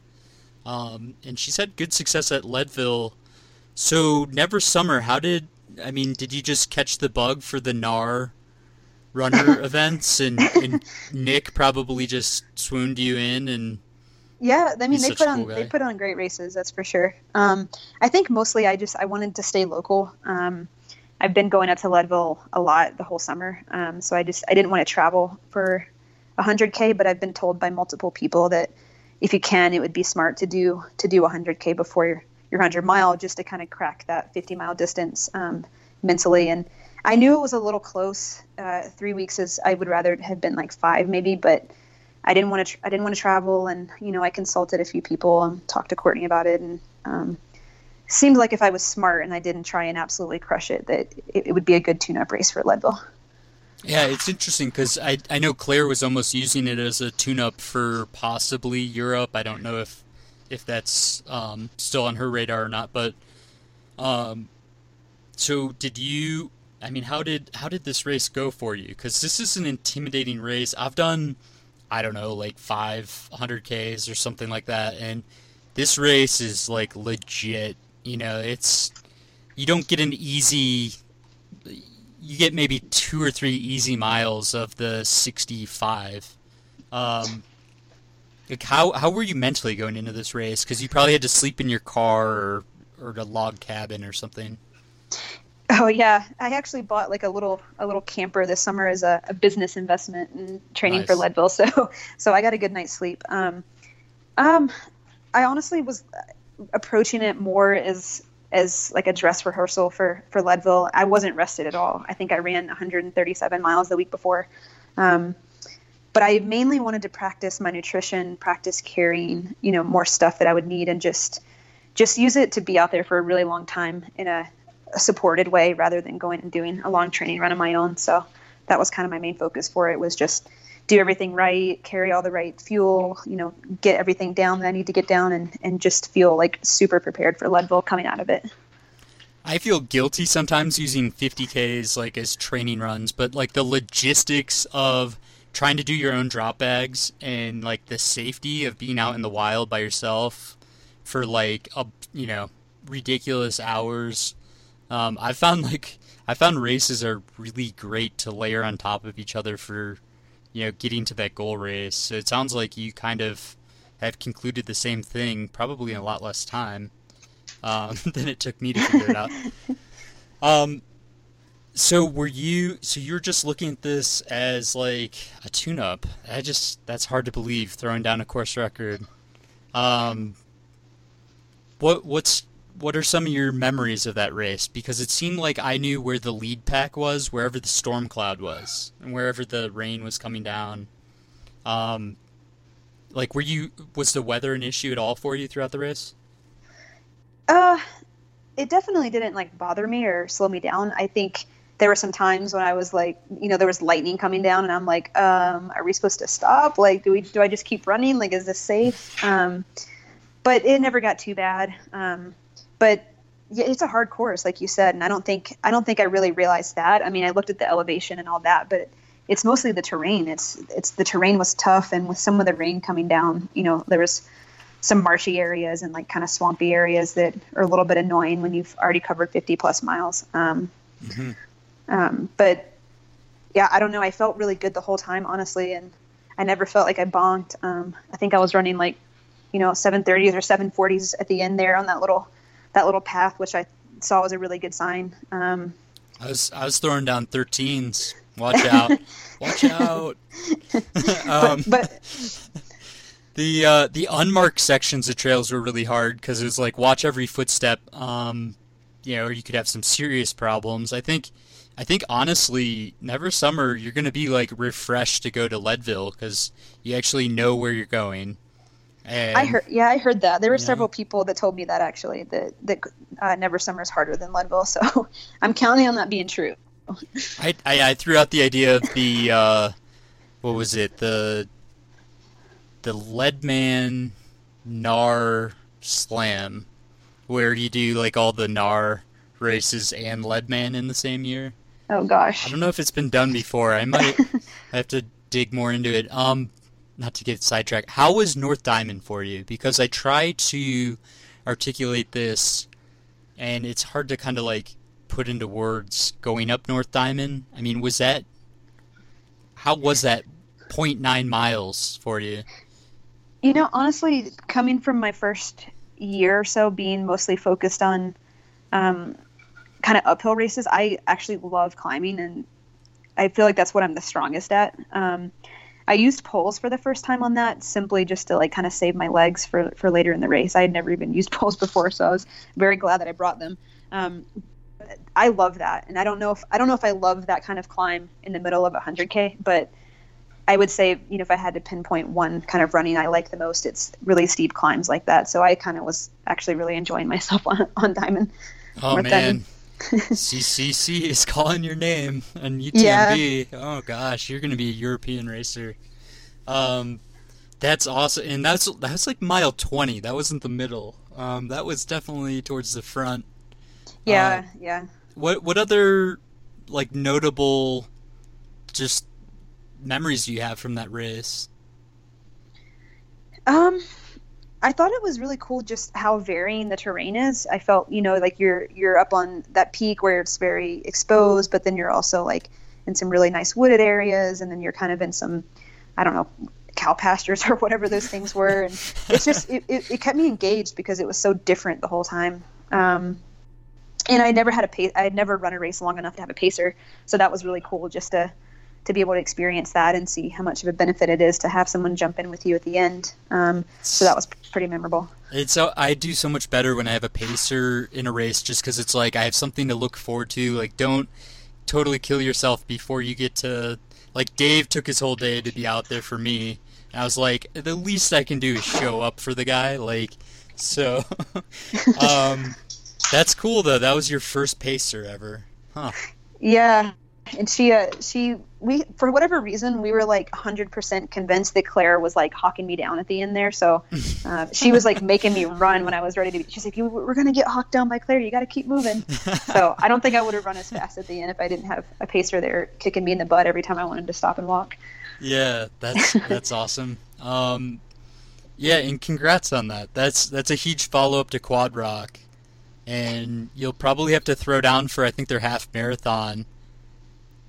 um, and she's had good success at Leadville. So Never Summer, how did I mean? Did you just catch the bug for the Gnar Runner (laughs) events, and, and Nick probably just swooned you in and. Yeah, I mean they put on cool they put on great races, that's for sure. Um, I think mostly I just I wanted to stay local. Um, I've been going up to Leadville a lot the whole summer. Um, so I just I didn't want to travel for 100k, but I've been told by multiple people that if you can, it would be smart to do to do 100k before your your 100 mile, just to kind of crack that 50 mile distance um, mentally. And I knew it was a little close. Uh, three weeks is I would rather have been like five maybe, but I didn't want to. Tra- I didn't want to travel, and you know I consulted a few people and talked to Courtney about it, and um, seemed like if I was smart and I didn't try and absolutely crush it, that it, it would be a good tune-up race for Leadville. Yeah, it's interesting because I I know Claire was almost using it as a tune-up for possibly Europe. I don't know if if that's um, still on her radar or not, but um, so did you? I mean, how did how did this race go for you? Because this is an intimidating race. I've done, I don't know, like five hundred Ks or something like that, and this race is like legit you know, it's you don't get an easy. You get maybe two or three easy miles of the 65. Um, like how how were you mentally going into this race? Because you probably had to sleep in your car or or a log cabin or something. Oh yeah, I actually bought like a little a little camper this summer as a, a business investment and training nice. for Leadville. (laughs) So so I got a good night's sleep. Um, um, I honestly was approaching it more as as like a dress rehearsal for for Leadville. I wasn't rested at all. I think I ran 137 miles the week before. Um, but I mainly wanted to practice my nutrition, practice carrying, you know, more stuff that I would need, and just just use it to be out there for a really long time in a, a supported way, rather than going and doing a long training run on my own. So that was kind of my main focus for it was just do everything right, carry all the right fuel, you know, get everything down that I need to get down, and and just feel like super prepared for Leadville coming out of it. I feel guilty sometimes using 50ks like as training runs, but like the logistics of trying to do your own drop bags and like the safety of being out in the wild by yourself for like a you know ridiculous hours. Um, I found like I found races are really great to layer on top of each other for you know getting to that goal race. So it sounds like you kind of have concluded the same thing, probably in a lot less time um, (laughs) than it took me to figure it out. (laughs) Um, so were you? So you're just looking at this as like a tune-up? I just that's hard to believe. Throwing down a course record. Um, what what's what are some of your memories of that race? Because it seemed like I knew where the lead pack was, wherever the storm cloud was, and wherever the rain was coming down. Um, like, were you was the weather an issue at all for you throughout the race? Uh, it definitely didn't like bother me or slow me down. I think there were some times when I was like, you know, there was lightning coming down, and I'm like, um, are we supposed to stop? Like, do we do I just keep running? Like, is this safe? Um, but it never got too bad. Um, but yeah, it's a hard course, like you said, and I don't think I don't think I really realized that. I mean, I looked at the elevation and all that, but it's mostly the terrain. It's it's the terrain was tough, and with some of the rain coming down, you know, there was some marshy areas and like kind of swampy areas that are a little bit annoying when you've already covered 50 plus miles. Um, mm-hmm. Um, but yeah, I don't know. I felt really good the whole time, honestly, and I never felt like I bonked. Um, I think I was running like, you know, 730s or 740s at the end there on that little that little path, which I saw was a really good sign. Um, I was I was throwing down 13s. Watch out! (laughs) Watch out! (laughs) um, but, but (laughs) the uh, the unmarked sections of trails were really hard because it was like watch every footstep. Um, you know, or you could have some serious problems. I think I think honestly, Never Summer, you're going to be like refreshed to go to Leadville because you actually know where you're going. And, I heard, yeah, I heard that. There were several people that told me that actually that that uh, Never Summer is harder than Leadville. So (laughs) I'm counting on that being true. I, I, I threw out the idea of the uh, what was it the the Leadman Gnar Slam, where you do like all the Gnar races and Leadman in the same year. Oh gosh. I don't know if it's been done before. I might I (laughs) have to dig more into it. Um, not to get sidetracked. How was North Diamond for you? Because I try to articulate this, and it's hard to kind of like put into words. Going up North Diamond. I mean, was that? How was that 0.9 miles for you? You know, honestly, coming from my first year or so being mostly focused on um, kind of uphill races, I actually love climbing, and I feel like that's what I'm the strongest at. Um, I used poles for the first time on that simply just to like kind of save my legs for for later in the race. I had never even used (laughs) poles before, so I was very glad that I brought them. Um, I love that, and I don't know if I don't know if I love that kind of climb in the middle of a 100k, but I would say you know if I had to pinpoint one kind of running I like the most, it's really steep climbs like that. So I kind of was actually really enjoying myself (laughs) on on Diamond. Oh man, CCC is calling your name and UTMB. Yeah. Oh gosh, you're gonna be a European racer. Um, that's awesome, and that's that's like mile twenty. That wasn't the middle. Um, that was definitely towards the front. Yeah, uh, yeah. What what other like notable, just memories do you have from that race? Um, I thought it was really cool just how varying the terrain is. I felt, you know, like you're you're up on that peak where it's very exposed, but then you're also like in some really nice wooded areas, and then you're kind of in some, I don't know, cow pastures (laughs) or whatever those things were. And it's just it, it, it kept me engaged because it was so different the whole time. Um, and I never had a pace. I had never run a race long enough to have a pacer, so that was really cool just to to be able to experience that and see how much of a benefit it is to have someone jump in with you at the end. Um, so that was pretty memorable. It's so I do so much better when I have a pacer in a race, just because it's like I have something to look forward to. Like, don't totally kill yourself before you get to. Like Dave took his whole day to be out there for me. I was like, the least I can do is show up for the guy. Like, so. (laughs) um, that's cool though. That was your first pacer ever, huh? Yeah, and she uh, she we for whatever reason we were like 100% convinced that claire was like hawking me down at the end there so uh, she was like making me run when i was ready to be she's like we're gonna get hawked down by claire you gotta keep moving so i don't think i would have run as fast at the end if i didn't have a pacer there kicking me in the butt every time i wanted to stop and walk yeah, that's that's (laughs) awesome. Um, yeah, and congrats on that. That's that's a huge follow up to Quad Rock, and you'll probably have to throw down for I think their half marathon.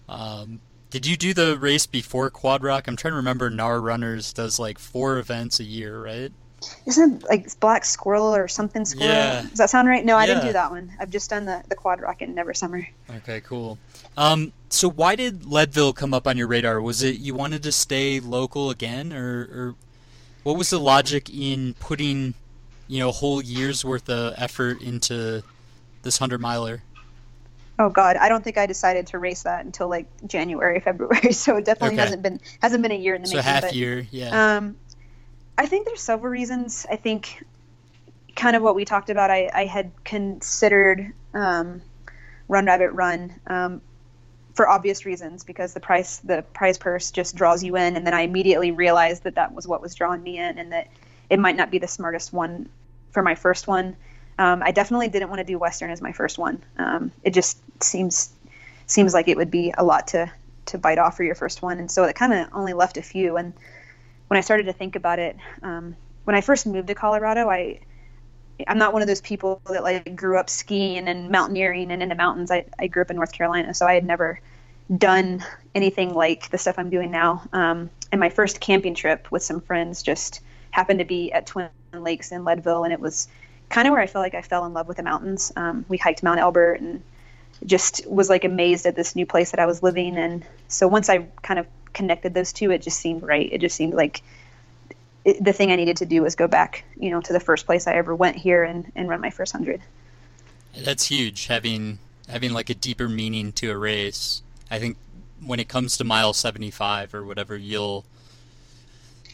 Um, did you do the race before Quad Rock? I'm trying to remember. Gnar Runners does like four events a year, right? Isn't it like Black Squirrel or something Squirrel? Yeah. Does that sound right? No, I Yeah. didn't do that one. I've just done the, the Quad Rock in Never Summer. Okay, cool. Um, so why did Leadville come up on your radar? Was it you wanted to stay local again, or, or what was the logic in putting, you know, a whole year's worth of effort into this hundred miler? Oh God, I don't think I decided to race that until like January, (laughs) February. So it definitely Okay. hasn't been hasn't been a year in the So making. half but, year, yeah. Um, I think there's several reasons. I think kind of what we talked about. I, I had considered um, Run Rabbit Run um, for obvious reasons because the price the prize purse just draws you in, and then I immediately realized that that was what was drawing me in, and that it might not be the smartest one for my first one. Um, I definitely didn't want to do Western as my first one. Um, it just seems seems like it would be a lot to to bite off for your first one, and so it kind of only left a few. And when I started to think about it, um, when I first moved to Colorado, I I'm not one of those people that like grew up skiing and mountaineering and in the mountains. I, I grew up in North Carolina, so I had never done anything like the stuff I'm doing now. Um, and my first camping trip with some friends just happened to be at Twin Lakes in Leadville, and it was kind of where I felt like I fell in love with the mountains. Um, we hiked Mount Elbert and just was like amazed at this new place that I was living in. So once I kind of connected those two, it just seemed right. It just seemed like it, the thing I needed to do was go back, you know, to the first place I ever went here and, and run my first hundred. That's huge. Having having like a deeper meaning to a race. I think when it comes to mile 75 or whatever, you'll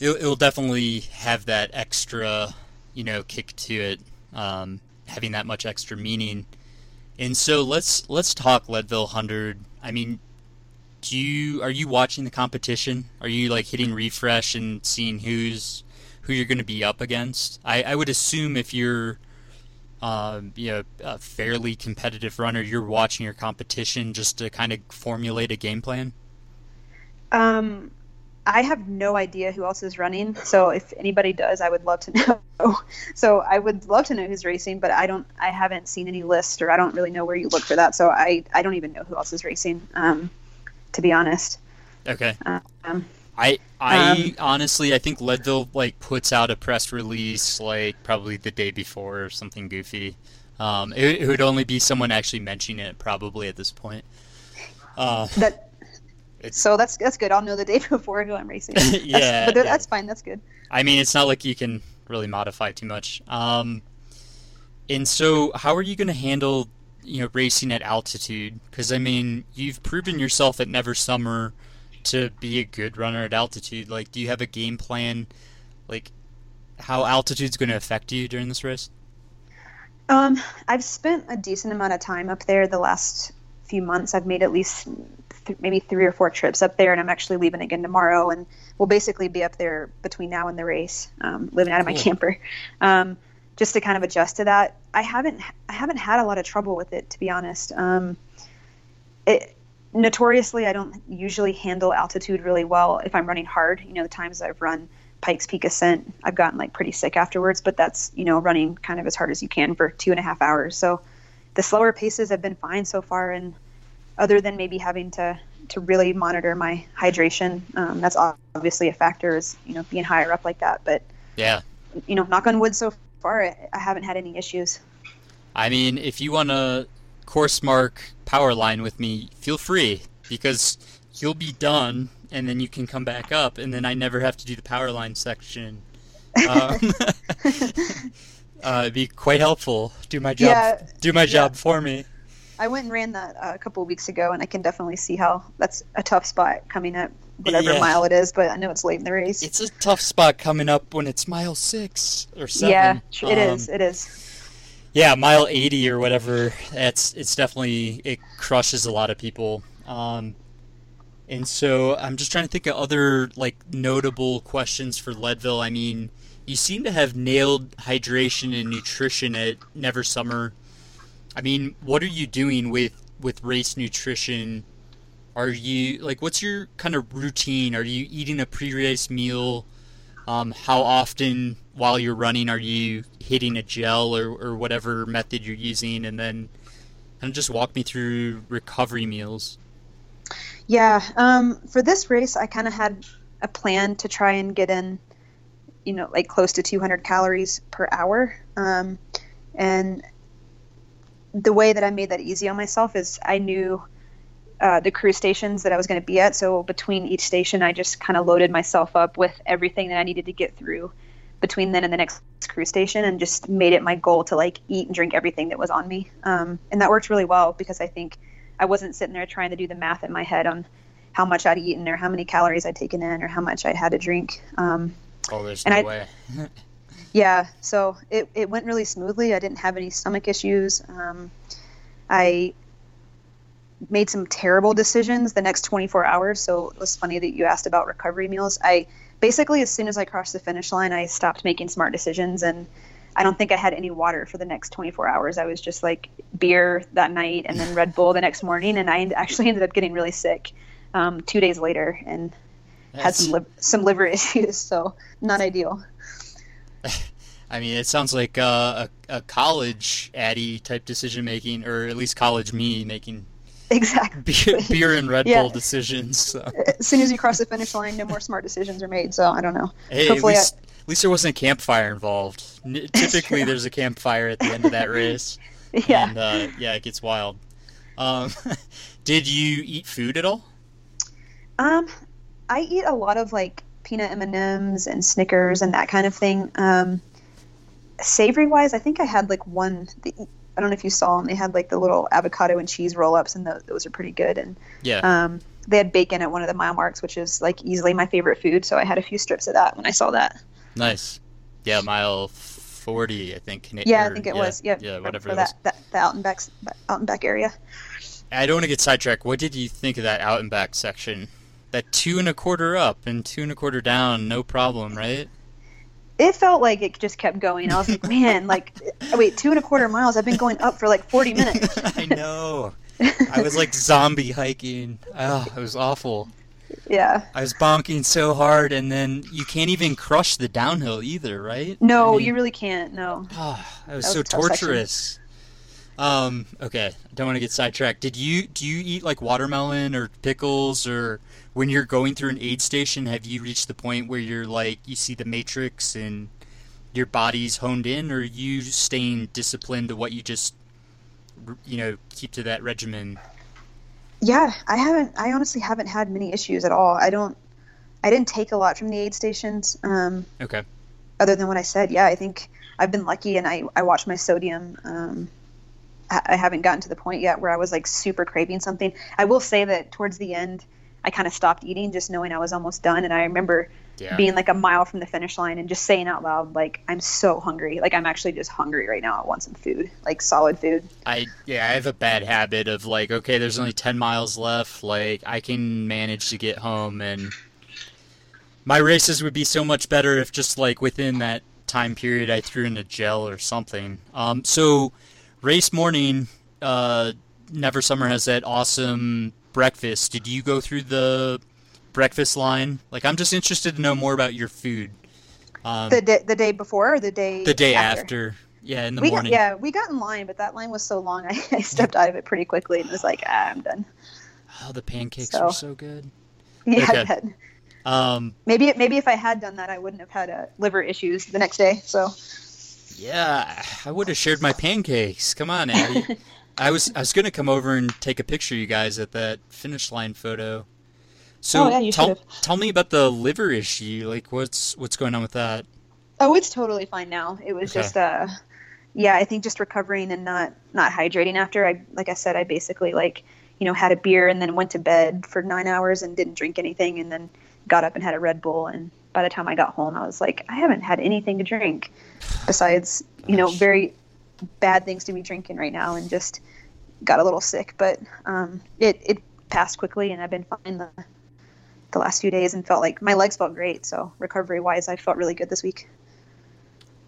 it'll, it'll definitely have that extra, you know, kick to it. Um, having that much extra meaning. And so let's let's talk Leadville 100. I mean, do you are you watching the competition? Are you like hitting refresh and seeing who's who you're going to be up against? I, I would assume if you're um, you know, a fairly competitive runner, you're watching your competition just to kind of formulate a game plan? Um, I have no idea who else is running. So if anybody does, I would love to (laughs) know. so I would love to know who's racing, but I don't. I haven't seen any list, or I don't really know where you look for that. So I I don't even know who else is racing. Um, to be honest. Okay. Um, I I Um, honestly I think Leadville like puts out a press release like probably the day before or something goofy. Um, it, it would only be someone actually mentioning it probably at this point. Uh, that. (laughs) So that's that's good. I'll know the (laughs) day before who I'm racing. (laughs) That's, Yeah, but yeah. that's fine. That's good. I mean, it's not like you can really modify too much. Um, and so, how are you going to handle, you know, racing at altitude? Because I mean, you've proven yourself at Never Summer to be a good runner at altitude. Like, do you have a game plan? Like, how altitude's going to affect you during this race? Um, I've spent a decent amount of time up there the last few months. I've made at least th- maybe three or four trips up there, and I'm actually leaving again tomorrow. And we'll basically be up there between now and the race, um, living out of my Cool. camper, um, just to kind of adjust to that. I haven't I haven't had a lot of trouble with it, to be honest. Um, it, notoriously, I don't usually handle altitude really well if I'm running hard. You know, the times I've run Pikes Peak Ascent, I've gotten like pretty sick afterwards, but that's, you know, running kind of as hard as you can for two and a half hours. So the slower paces have been fine so far. And other than maybe having to, to really monitor my hydration, um, that's obviously a factor is, you know, being higher up like that. But, Yeah. you know, knock on wood so far, I, haven't had any issues. I mean, if you want to course mark power line with me, feel free because you'll be done and then you can come back up and then I never have to do the power line section. Um, (laughs) (laughs) uh, it'd be quite helpful. Do my job. Yeah, do my job for me. I went and ran that uh, a couple of weeks ago, and I can definitely see how that's a tough spot coming up, whatever Yeah. mile it is. But I know it's late in the race. It's a tough spot coming up when it's mile six or seven. yeah, it Um, is. It is. Yeah, mile 80 or whatever. That's it's definitely it crushes a lot of people. Um, and so I'm just trying to think of other like notable questions for Leadville. I mean, you seem to have nailed hydration and nutrition at Never Summer. I mean, what are you doing with with race nutrition are you like what's your kind of routine? Are you eating a pre-race meal? Um, how often while you're running are you hitting a gel or, or whatever method you're using, and then kind of just walk me through recovery meals. Yeah, um, for this race, I kind of had a plan to try and get in, you know, like close to 200 calories per hour. Um, and the way that I made that easy on myself is I knew uh, the crew stations that I was going to be at. So between each station, I just kind of loaded myself up with everything that I needed to get through between then and the next crew station and just made it my goal to like eat and drink everything that was on me. Um, and that worked really well because I think I wasn't sitting there trying to do the math in my head on how much I'd eaten or how many calories I'd taken in or how much I had to drink. Um, oh, there's no I, way. (laughs) yeah, so it, it went really smoothly. I didn't have any stomach issues. Um, I made some terrible decisions the next 24 hours. So it was funny that you asked about recovery meals. I basically, as soon as I crossed the finish line, I stopped making smart decisions. And I don't think I had any water for the next 24 hours. I was just like beer that night and then Red Bull the next morning. And I actually ended up getting really sick um, two days later and That's... had some, li- some liver (laughs) issues. So not ideal. (laughs) I mean, it sounds like uh, a, a college Addie type decision making, or at least college me making exactly beer, beer and Red yeah. Bull decisions. So. As soon as you cross the finish line, no more smart decisions are made. So I don't know. Hey, Hopefully, at least, I... at least there wasn't a campfire involved. (laughs) Typically, there's a campfire at the end of that race. (laughs) yeah. And uh, yeah, it gets wild. Um, did you eat food at all? Um, I eat a lot of like peanut M and M's and Snickers and that kind of thing. Um, savory wise, I think I had like one. The, I don't know if you saw them. They had like the little avocado and cheese roll ups, and those, those are pretty good. And yeah, um, they had bacon at one of the mile marks, which is like easily my favorite food. So I had a few strips of that when I saw that. Nice. Yeah, mile forty, I think. Yeah, I think it yeah, was. Yeah, yeah, whatever. For that, that, the out and back, out and back area. I don't want to get sidetracked. What did you think of that out and back section? That two and a quarter up and two and a quarter down, no problem, right? it felt like it just kept going. I was like, man, (laughs) like, wait, two and a quarter miles. I've been going up for like 40 minutes. (laughs) I know. I was like zombie hiking. Oh, it was awful. Yeah. I was bonking so hard, and then you can't even crush the downhill either, right? No, I mean, you really can't. No. Oh, that was, was so torturous. Um. Okay, I don't want to get sidetracked. Did you do you eat like watermelon or pickles or when you're going through an aid station, have you reached the point where you're like you see the matrix and your body's honed in, or are you staying disciplined to what you just you know keep to that regimen? Yeah, I haven't. I honestly haven't had many issues at all. I don't. I didn't take a lot from the aid stations. Um, okay. Other than what I said, yeah, I think I've been lucky, and I I watch my sodium. Um, I haven't gotten to the point yet where I was like super craving something. I will say that towards the end, I kind of stopped eating just knowing I was almost done. And I remember yeah. being like a mile from the finish line and just saying out loud, like, I'm so hungry. Like, I'm actually just hungry right now. I want some food, like solid food. I, yeah, I have a bad habit of like, okay, there's only 10 miles left. Like, I can manage to get home. And my races would be so much better if just like within that time period I threw in a gel or something. Um, so, race morning, uh, Never Summer has that awesome breakfast, did you go through the breakfast line? Like, I'm just interested to know more about your food. Um, the day, the day before or the day the day after. after. Yeah, in the we morning. Got, yeah, we got in line, but that line was so long, (laughs) I, I stepped out of it pretty quickly and was like, ah, I'm done. Oh, the pancakes so, were so good. (laughs) Yeah, okay. Um, maybe maybe if I had done that, I wouldn't have had uh, liver issues the next day. So. Yeah, I would have shared my pancakes. Come on, Addie. (laughs) I was I was gonna come over and take a picture of you guys at that finish line photo. So oh, yeah, you tell tell me about the liver issue. Like what's what's going on with that? Oh, it's totally fine now. It was okay. just uh yeah, I think just recovering and not not hydrating after I like I said I basically like, you know, had a beer and then went to bed for 9 hours and didn't drink anything and then got up and had a Red Bull and by the time I got home I was like I haven't had anything to drink besides, you know, very bad things to be drinking right now and just got a little sick. But um, it, it passed quickly and I've been fine the, the last few days and felt like my legs felt great. So recovery wise, I felt really good this week.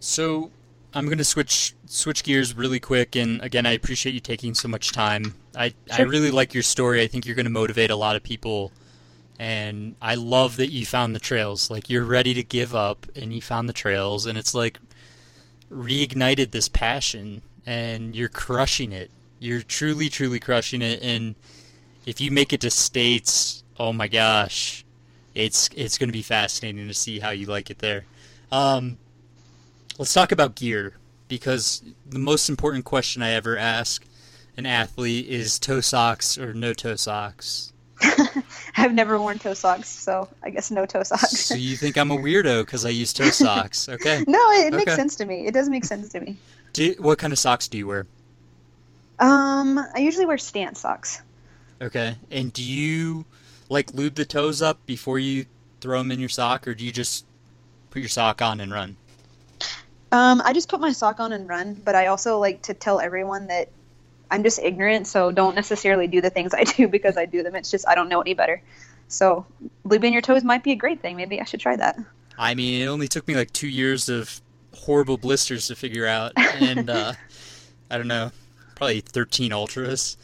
So I'm gonna switch switch gears really quick, and again, I appreciate you taking so much time. I I really like your story. I think you're gonna motivate a lot of people, and I love that you found the trails. Like you're ready to give up, and you found the trails, and it's like reignited this passion, and you're crushing it. You're truly, truly crushing it, and if you make it to states, oh my gosh, it's it's gonna be fascinating to see how you like it there. Um, let's talk about gear because the most important question I ever ask an athlete is toe socks or no toe socks. (laughs) I've never worn toe socks, so I guess no toe socks. So you think I'm a weirdo because I use toe socks? (laughs) Okay. no, it, it makes sense to me. It does make sense to me. Do, what kind of socks do you wear? Um, I usually wear stance socks. Okay. And do you like lube the toes up before you throw them in your sock, or do you just put your sock on and run? Um, I just put my sock on and run, but I also like to tell everyone that I'm just ignorant, so don't necessarily do the things I (laughs) do because I do them. It's just I don't know any better. So lubing your toes might be a great thing. Maybe I should try that. I mean, it only took me like two years of horrible blisters to figure out, and uh, (laughs) I don't know, probably 13 ultras.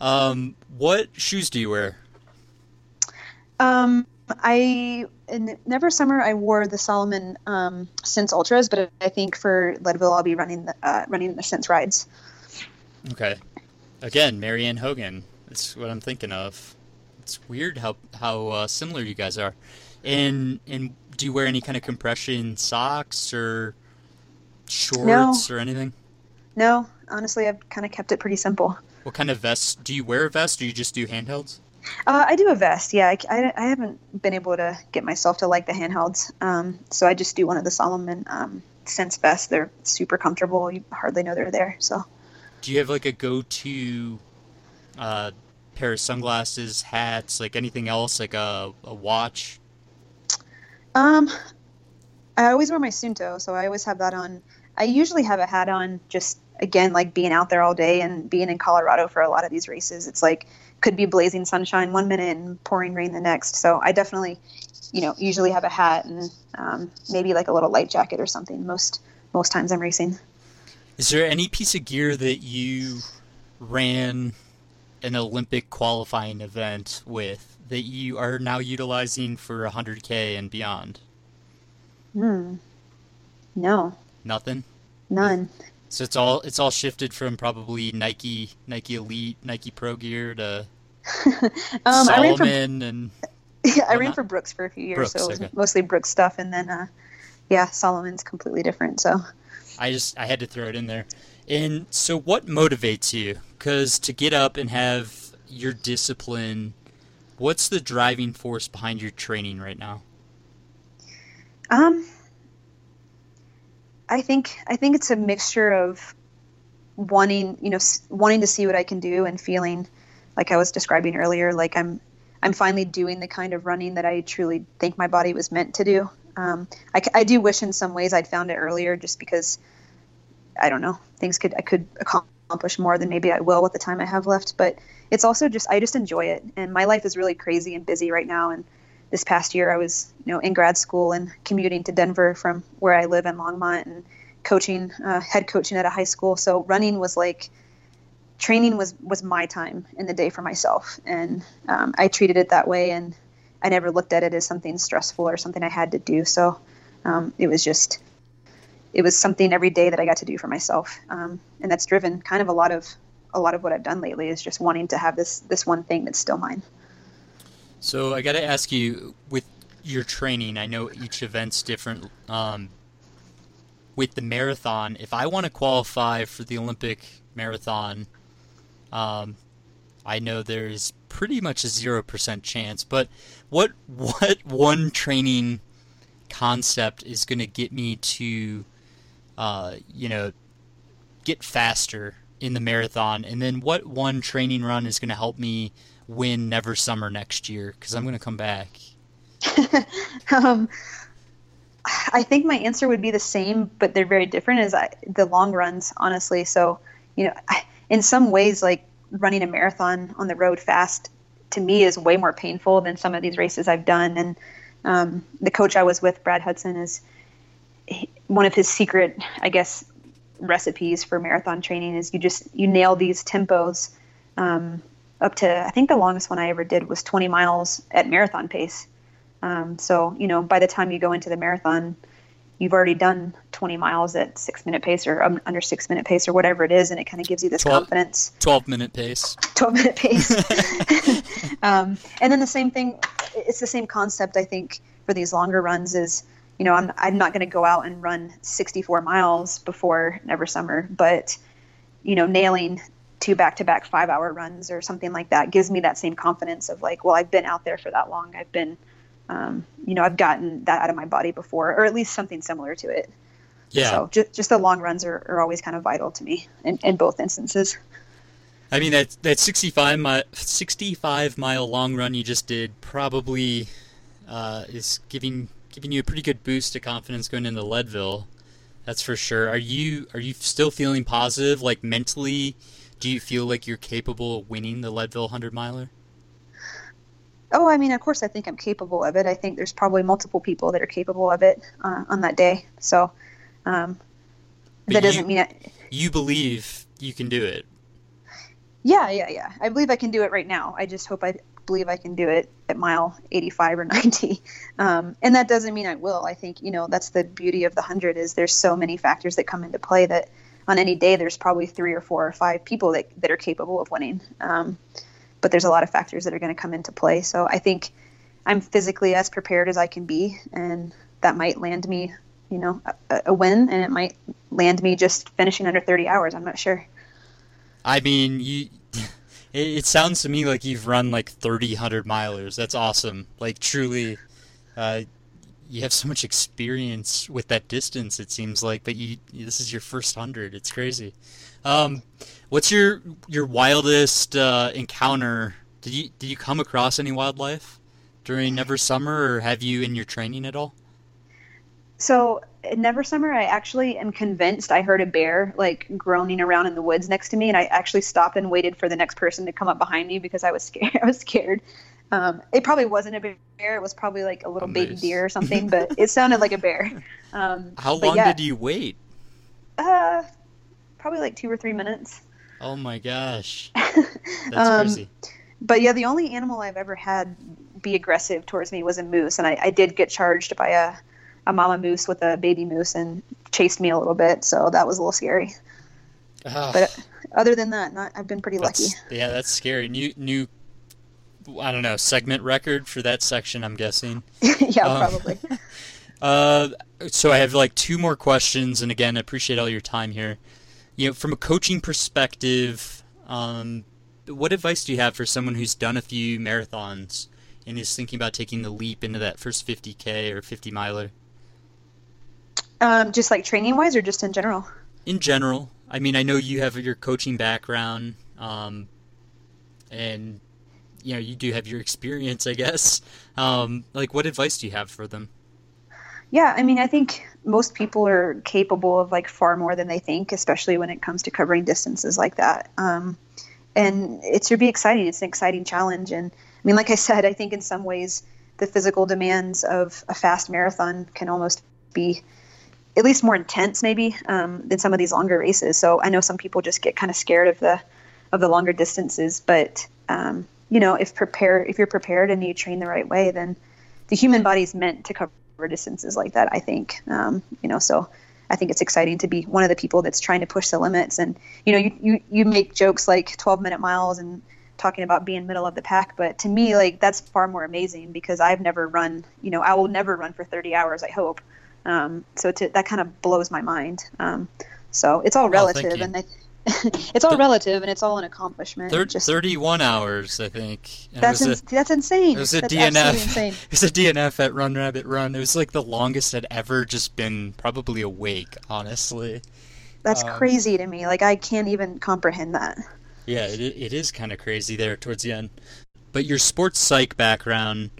Um, what shoes do you wear? Um, I in Never Summer I wore the Salomon um, Sense Ultras, but I think for Leadville I'll be running the uh, running the Sense Rides. Okay, again, Marianne Hogan. That's what I'm thinking of. It's weird how how uh, similar you guys are. And and do you wear any kind of compression socks or shorts or anything? No, honestly, I've kind of kept it pretty simple. What kind of vest do you wear? A vest, or you just do handhelds? Uh, I do a vest. Yeah, I, I, I haven't been able to get myself to like the handhelds, um, so I just do one of the Salomon um, Sense vests. They're super comfortable. You hardly know they're there. So Do you have like a go-to uh, pair of sunglasses, hats, like anything else, like a, a watch? Um, I always wear my Suunto, so I always have that on. I usually have a hat on, just again, like being out there all day and being in Colorado for a lot of these races. It's like could be blazing sunshine one minute and pouring rain the next. So I definitely, you know, usually have a hat and um, maybe like a little light jacket or something. Most most times I'm racing. Is there any piece of gear that you ran an Olympic qualifying event with that you are now utilizing for 100K and beyond? Hmm. No, Nothing. none. So it's all it's all shifted from probably Nike Nike Elite Nike Pro Gear to (laughs) um, I ran for Salomon and yeah, (laughs) I ran whatnot? for Brooks for a few years, Brooks, so it was okay. mostly Brooks stuff, and then uh, yeah, Salomon's completely different. So I just I had to throw it in there. And so what motivates you? Cuz to get up and have your discipline, what's the driving force behind your training right now? Um, I think I think it's a mixture of wanting, you know, wanting to see what I can do and feeling like I was describing earlier, like I'm I'm finally doing the kind of running that I truly think my body was meant to do. Um, I, I do wish in some ways I'd found it earlier, just because I don't know things could I could accomplish more than maybe I will with the time I have left. But it's also just I just enjoy it, and my life is really crazy and busy right now, and this past year I was you know in grad school and commuting to Denver from where I live in Longmont and coaching uh, head coaching at a high school. So running was like training was was my time in the day for myself. And um, I treated it that way. And I never looked at it as something stressful or something I had to do so um, it was just it was something every day that I got to do for myself um, and that's driven kind of a lot of a lot of what I've done lately is just wanting to have this this one thing that's still mine So I got to ask you, with your training, I know each event's different. Um, with the marathon, if I want to qualify for the Olympic marathon, um, I know there's pretty much a zero percent chance. But what (laughs) what one training concept is going to get me to, uh, you know, get faster in the marathon, and then what one training run is going to help me win Never Summer next year? Because I'm going to come back. (laughs) um, I think my answer would be the same, but they're very different. As I, the long runs, honestly. So, you know, in some ways, like running a marathon on the road fast to me is way more painful than some of these races I've done. And um, the coach I was with, Brad Hudson, is he, one of his secret, I guess, recipes for marathon training is you just you nail these tempos um, up to I think the longest one I ever did was 20 miles at marathon pace. Um, so you know by the time you go into the marathon, you've already done 20 miles at six minute pace or um, under six minute pace or whatever it is, and it kind of gives you this 12, confidence. 12 minute pace. (laughs) 12 minute pace. (laughs) (laughs) um, and then the same thing, it's the same concept I think for these longer runs is you know, I'm I'm not going to go out and run 64 miles before Never Summer, but you know, nailing two back-to-back five-hour runs or something like that gives me that same confidence of like, well, I've been out there for that long. I've been, um, you know, I've gotten that out of my body before, or at least something similar to it. Yeah. So just just the long runs are, are always kind of vital to me in, in both instances. I mean that that 65 mile 65 mile long run you just did probably uh, is giving giving you a pretty good boost to confidence going into Leadville. That's for sure. Are you are you still feeling positive? Like mentally, do you feel like you're capable of winning the Leadville hundred miler? Oh, I mean, of course, I think I'm capable of it. I think there's probably multiple people that are capable of it uh, on that day. So um, that you, doesn't mean I, you believe you can do it. Yeah, yeah, yeah. I believe I can do it right now. I just hope I believe I can do it at mile 85 or 90. Um, and that doesn't mean I will. I think, you know, that's the beauty of the 100 is there's so many factors that come into play that on any day there's probably three or four or five people that, that are capable of winning. Um, but there's a lot of factors that are going to come into play. So I think I'm physically as prepared as I can be, and that might land me, you know, a, a win, and it might land me just finishing under 30 hours. I'm not sure. I mean, you (laughs) it, sounds to me like you've run like 30 hundred milers. That's awesome. Like truly, uh, you have so much experience with that distance. It seems like, but you this is your first hundred. It's crazy. Um, what's your your wildest uh, encounter? Did you did you come across any wildlife during Never Summer, or have you in your training at all? So in Never Summer, I actually am convinced I heard a bear like groaning around in the woods next to me, and I actually stopped and waited for the next person to come up behind me because I was scared. (laughs) I was scared. Um, it probably wasn't a bear; it was probably like a little oh, baby deer or something, but it sounded like a bear. (laughs) Um, How long yeah, did you wait? Uh, probably like two or three minutes. Oh my gosh, (laughs) that's um, crazy. But yeah, the only animal I've ever had be aggressive towards me was a moose, and I, I did get charged by a a mama moose with a baby moose and chased me a little bit, so that was a little scary. But other than that, not, I've been pretty lucky. Yeah, that's scary. New new I don't know, segment record for that section, I'm guessing. (laughs) yeah, um, probably. (laughs) uh, so I have like two more questions, and again, I appreciate all your time here. You know, from a coaching perspective, um, what advice do you have for someone who's done a few marathons and is thinking about taking the leap into that first 50k or 50 miler? Um, just like training wise, or just in general? In general, I mean, I know you have your coaching background, um, and you know you do have your experience, I guess. Um, like, what advice do you have for them? Yeah, I mean, I think most people are capable of like far more than they think, especially when it comes to covering distances like that. Um, and it should be exciting. It's an exciting challenge, and I mean, like I said, I think in some ways the physical demands of a fast marathon can almost be at least more intense maybe um, than some of these longer races. So I know some people just get kind of scared of the of the longer distances, but um, you know if prepare if you're prepared and you train the right way, then the human body is meant to cover distances like that. I think um, you know so. I think it's exciting to be one of the people that's trying to push the limits. And you know, you, you, you make jokes like 12 minute miles and talking about being middle of the pack, but to me, like that's far more amazing because I've never run. You know, I will never run for 30 hours. I hope, um, so to, that kind of blows my mind. Um, so it's all relative, oh, and I, (laughs) it's all Th- relative, and it's all an accomplishment. Thir- Just, Thirty-one hours, I think. that's in, a, that's insane. It was a that's DNF. (laughs) it was a DNF at Run Rabbit Run. It was like the longest I'd ever just been probably awake. Honestly, that's um, crazy to me. Like I can't even comprehend that. Yeah, it it is kind of crazy there towards the end. But your sports psych background,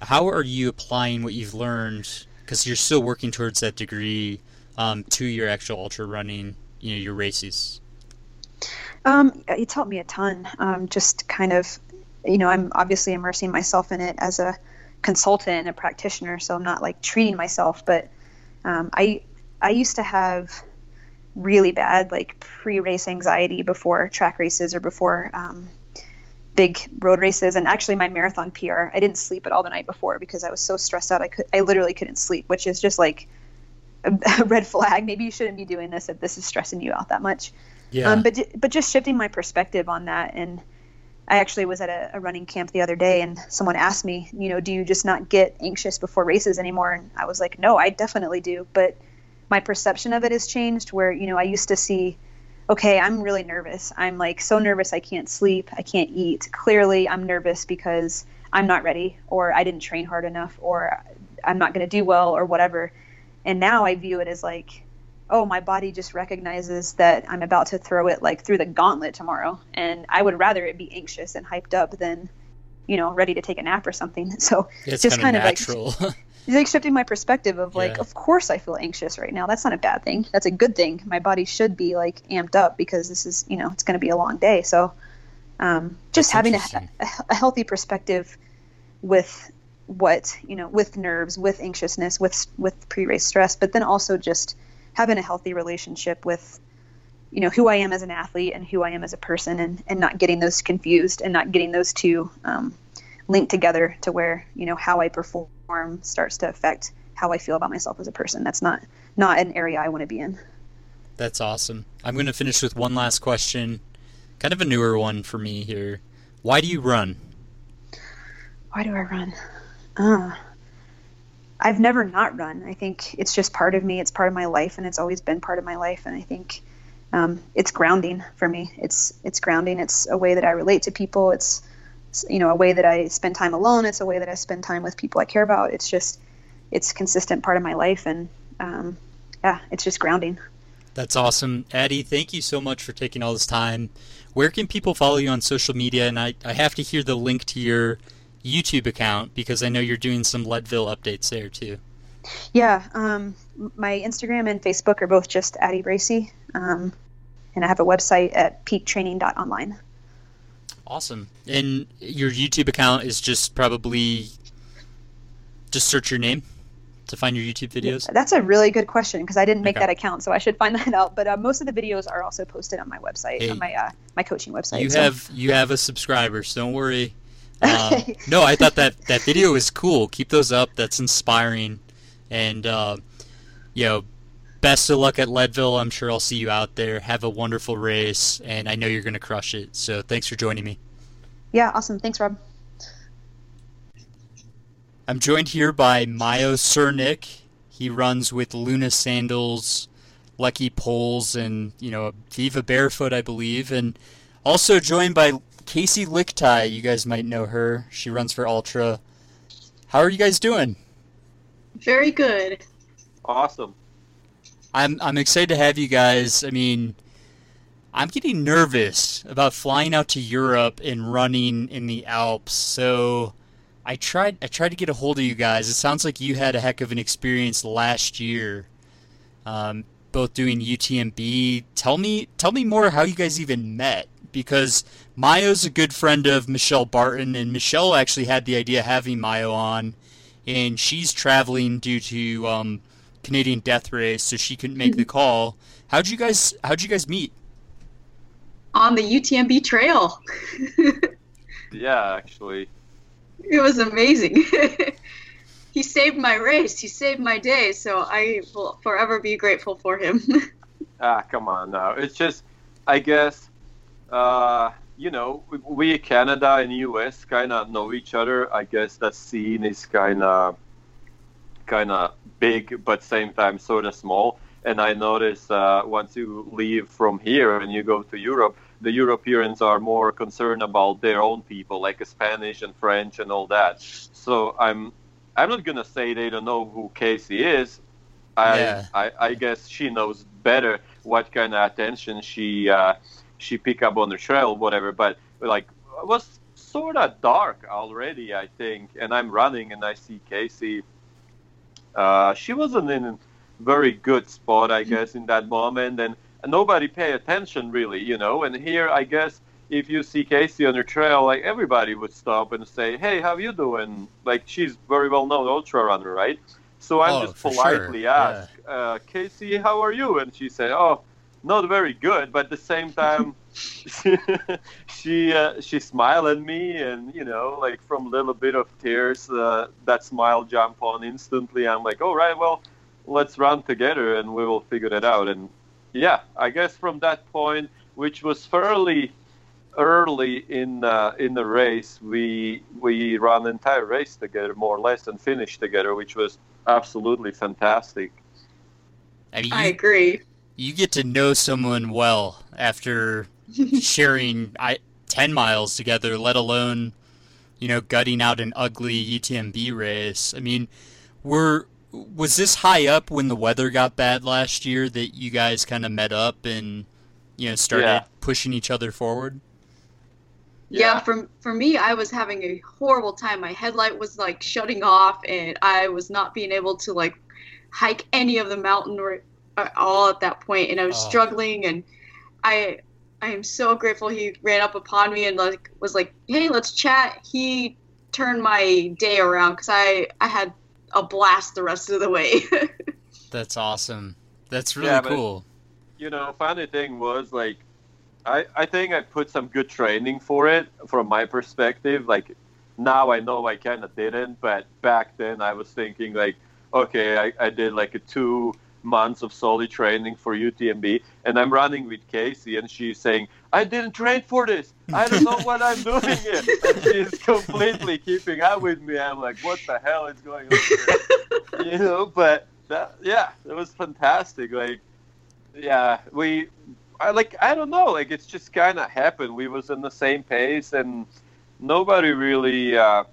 how are you applying what you've learned because you're still working towards that degree um, to your actual ultra running, you know, your races? Um, it taught me a ton. Um, just kind of, you know, I'm obviously immersing myself in it as a consultant and a practitioner, so I'm not like treating myself. But um, I, I used to have really bad, like pre-race anxiety before track races or before um, big road races. And actually, my marathon PR, I didn't sleep at all the night before because I was so stressed out. I could, I literally couldn't sleep, which is just like a, (laughs) a red flag. Maybe you shouldn't be doing this if this is stressing you out that much. Yeah. Um, but but just shifting my perspective on that, and I actually was at a, a, running camp the other day, and someone asked me, you know, do you just not get anxious before races anymore? And I was like, no, I definitely do, but my perception of it has changed. Where you know, I used to see, okay, I'm really nervous. I'm like so nervous I can't sleep, I can't eat. Clearly, I'm nervous because I'm not ready, or I didn't train hard enough, or I'm not going to do well, or whatever. And now I view it as like oh, my body just recognizes that I'm about to throw it like through the gauntlet tomorrow. And I would rather it be anxious and hyped up than, you know, ready to take a nap or something. (laughs) So it's just kind of natural. like, like shifting my perspective of like, Yeah. of course I feel anxious right now. That's not a bad thing. That's a good thing. My body should be like amped up because this is, you know, it's going to be a long day. So um, just That's having a, a, a healthy perspective with what you know with nerves with anxiousness with with pre-race stress but then also just having a healthy relationship with you know who I am as an athlete and who I am as a person and and not getting those confused and not getting those two um, linked together to where you know how I perform starts to affect how I feel about myself as a person that's not not an area I want to be in That's awesome. I'm going to finish with one last question, kind of a newer one for me here. Why do you run? why do I run uh, I've never not run. I think it's just part of me. It's part of my life, and it's always been part of my life. And I think um, it's grounding for me. It's it's grounding. It's a way that I relate to people. It's, you know a way that I spend time alone. It's a way that I spend time with people I care about. It's just it's consistent part of my life, and um, yeah, it's just grounding. That's awesome. Addie, thank you so much for taking all this time. Where can people follow you on social media? And I, I have to hear the link to your YouTube account because I know you're doing some Leadville updates there too. Yeah, um, my Instagram and Facebook are both just Addie Bracy, um, and I have a website at peaktraining.online. Awesome. And your YouTube account is just probably just search your name to find your YouTube videos. That's a really good question because I didn't make Okay. that account, so I should find (laughs) that out. But uh, most of the videos are also posted on my website, Hey. on my uh, my coaching website. You so- have you have a subscriber, so don't worry. Um, (laughs) no, I thought that that video was cool. Keep those up. That's inspiring, and uh, you know, best of luck at Leadville. I'm sure I'll see you out there. Have a wonderful race, and I know you're gonna crush it. So thanks for joining me. yeah, awesome. Thanks, Rob. I'm joined here by Mayo Cernick. He runs with Luna Sandals, Leki Poles, and you know Vivobarefoot, I believe, and also joined by Kaci Lickteig. You guys might know her. She runs for Ultra. How are you guys doing? Very good. Awesome. I'm I'm excited to have you guys. I mean, I'm getting nervous about flying out to Europe and running in the Alps. So I tried I tried to get a hold of you guys. It sounds like you had a heck of an experience last year, um, both doing UTMB. Tell me tell me more how you guys even met because Mayo's a good friend of Michelle Barton, and Michelle actually had the idea of having Mayo on, and she's traveling due to um, Canadian Death Race, so she couldn't make the call. How'd you guys How'd you guys meet? On the UTMB trail. (laughs) Yeah, actually. it was amazing. (laughs) he saved my race. He saved my day. So I will forever be grateful for him. (laughs) Ah, come on now. It's just, I guess, uh, you know, we, Canada and US kind of know each other. I guess that scene is kind of, kind of big, but same time sort of small. And I notice uh, once you leave from here and you go to Europe, the Europeans are more concerned about their own people, like Spanish and French and all that. So I'm, I'm not gonna say they don't know who Kaci is. I, Yeah. I, I guess she knows better what kind of attention she uh, she pick up on the trail, whatever. But like, it was sort of dark already, I think. And I'm running, and I see Kaci. Uh, she wasn't in a very good spot, I guess, in that moment, and nobody pay attention really, you know. And here, I guess, if you see Kaci on the trail, like everybody would stop and say, "Hey, how you doing?" Like she's very well known ultra runner, right? So I Oh, just politely sure, ask, uh, "Kaci, how are you?" And she said, "Oh, not very good, but at the same time, she (laughs) she, uh, she smiled at me, and you know, like from a little bit of tears, uh, that smile jump on instantly. I'm like, all right, well, let's run together, and we will figure it out. And yeah, I guess from that point, which was fairly early in uh, in the race, we we ran the entire race together, more or less, and finished together, which was absolutely fantastic. I mean, I agree. You get to know someone well after (laughs) sharing I, 10 miles together, let alone, you know, gutting out an ugly UTMB race. I mean, were was this high up when the weather got bad last year that you guys kind of met up and you know started Yeah. pushing each other forward? Yeah, for for me, I was having a horrible time. My headlight was like shutting off, and I was not being able to like hike any of the mountain or at all at that point, and I was Oh. struggling. And I I am so grateful he ran up upon me and like was like, "Hey, let's chat." He turned my day around because I I had a blast the rest of the way. (laughs) That's awesome. That's really Yeah, but- cool. you know, funny thing was like, I I think I put some good training for it from my perspective. Like now I know I kind of didn't, but back then I was thinking like, okay, I, I did like a two months of solid training for UTMB, and I'm running with Kaci, and she's saying, I didn't train for this. I don't know what I'm doing here. And she's (laughs) completely keeping up with me. I'm like, what the hell is going on here? (laughs) you know, but that, yeah, it was fantastic. Like, yeah, we, I like, I don't know, like it's just kind of happened. We was in the same pace, and nobody really, uh,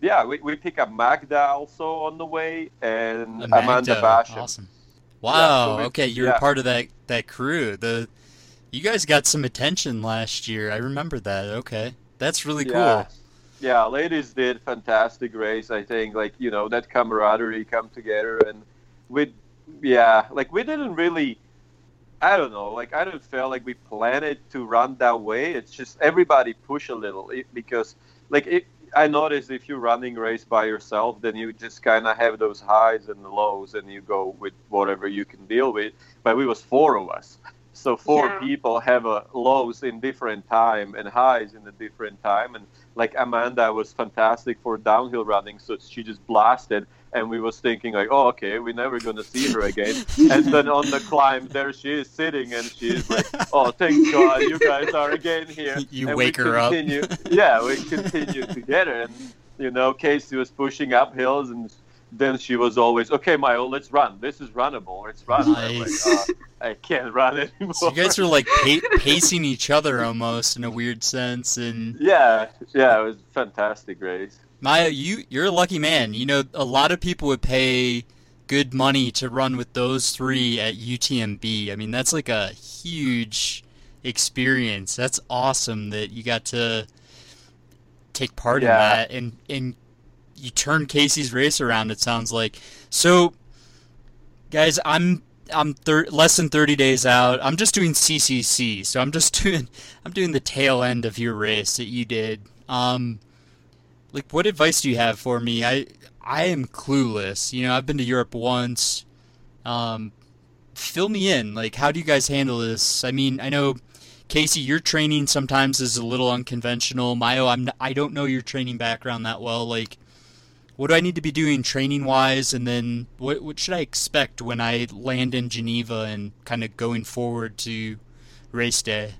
yeah, we, we pick up Magda also on the way, and Amanda Basham. Awesome. Wow. so okay, you're yeah. part of that that crew. The you guys got some attention last year. I remember that. Okay, that's really Yeah. cool. Yeah, ladies did fantastic race. I think like you know that camaraderie come together and we, yeah, like we didn't really. I don't know. Like I don't feel like we planned it to run that way. It's just everybody push a little because like it, I noticed if you're running race by yourself, then you just kind of have those highs and lows, and you go with whatever you can deal with. But we was four of us, so four Yeah. people have a lows in different time and highs in a different time. And like Amanda was fantastic for downhill running, so she just blasted. And we was thinking like, oh, okay, we're never gonna see her again. (laughs) and then on the climb, there she is sitting, and she's like, oh, thank God, you guys are again here. (laughs) You And wake her up. Yeah, we continued together, and you know, Kaci was pushing up hills, and then she was always, okay, Milo, let's run. This is runnable. It's runnable. I'm like, Nice. "Uh, I can't run anymore. So you guys are like pa- (laughs) pacing each other almost in a weird sense. And Yeah, yeah, it was a fantastic race. Mayo, you you're a lucky man. You know, a lot of people would pay good money to run with those three at UTMB. I mean, that's like a huge experience. That's awesome that you got to take part in that and and you turned Kaci's race around. It sounds like so. Guys, I'm I'm thir- less than 30 days out. I'm just doing CCC, so I'm just (laughs) doing I'm doing the tail end of your race that you did. Um, like, what advice do you have for me? I I am clueless. You know, I've been to Europe once. Um, fill me in. Like, how do you guys handle this? I mean, I know Kaci, your training sometimes is a little unconventional. Mayo, I'm I don't know your training background that well. Like, what do I need to be doing training wise, and then what what should I expect when I land in Geneva and kind of going forward to race day?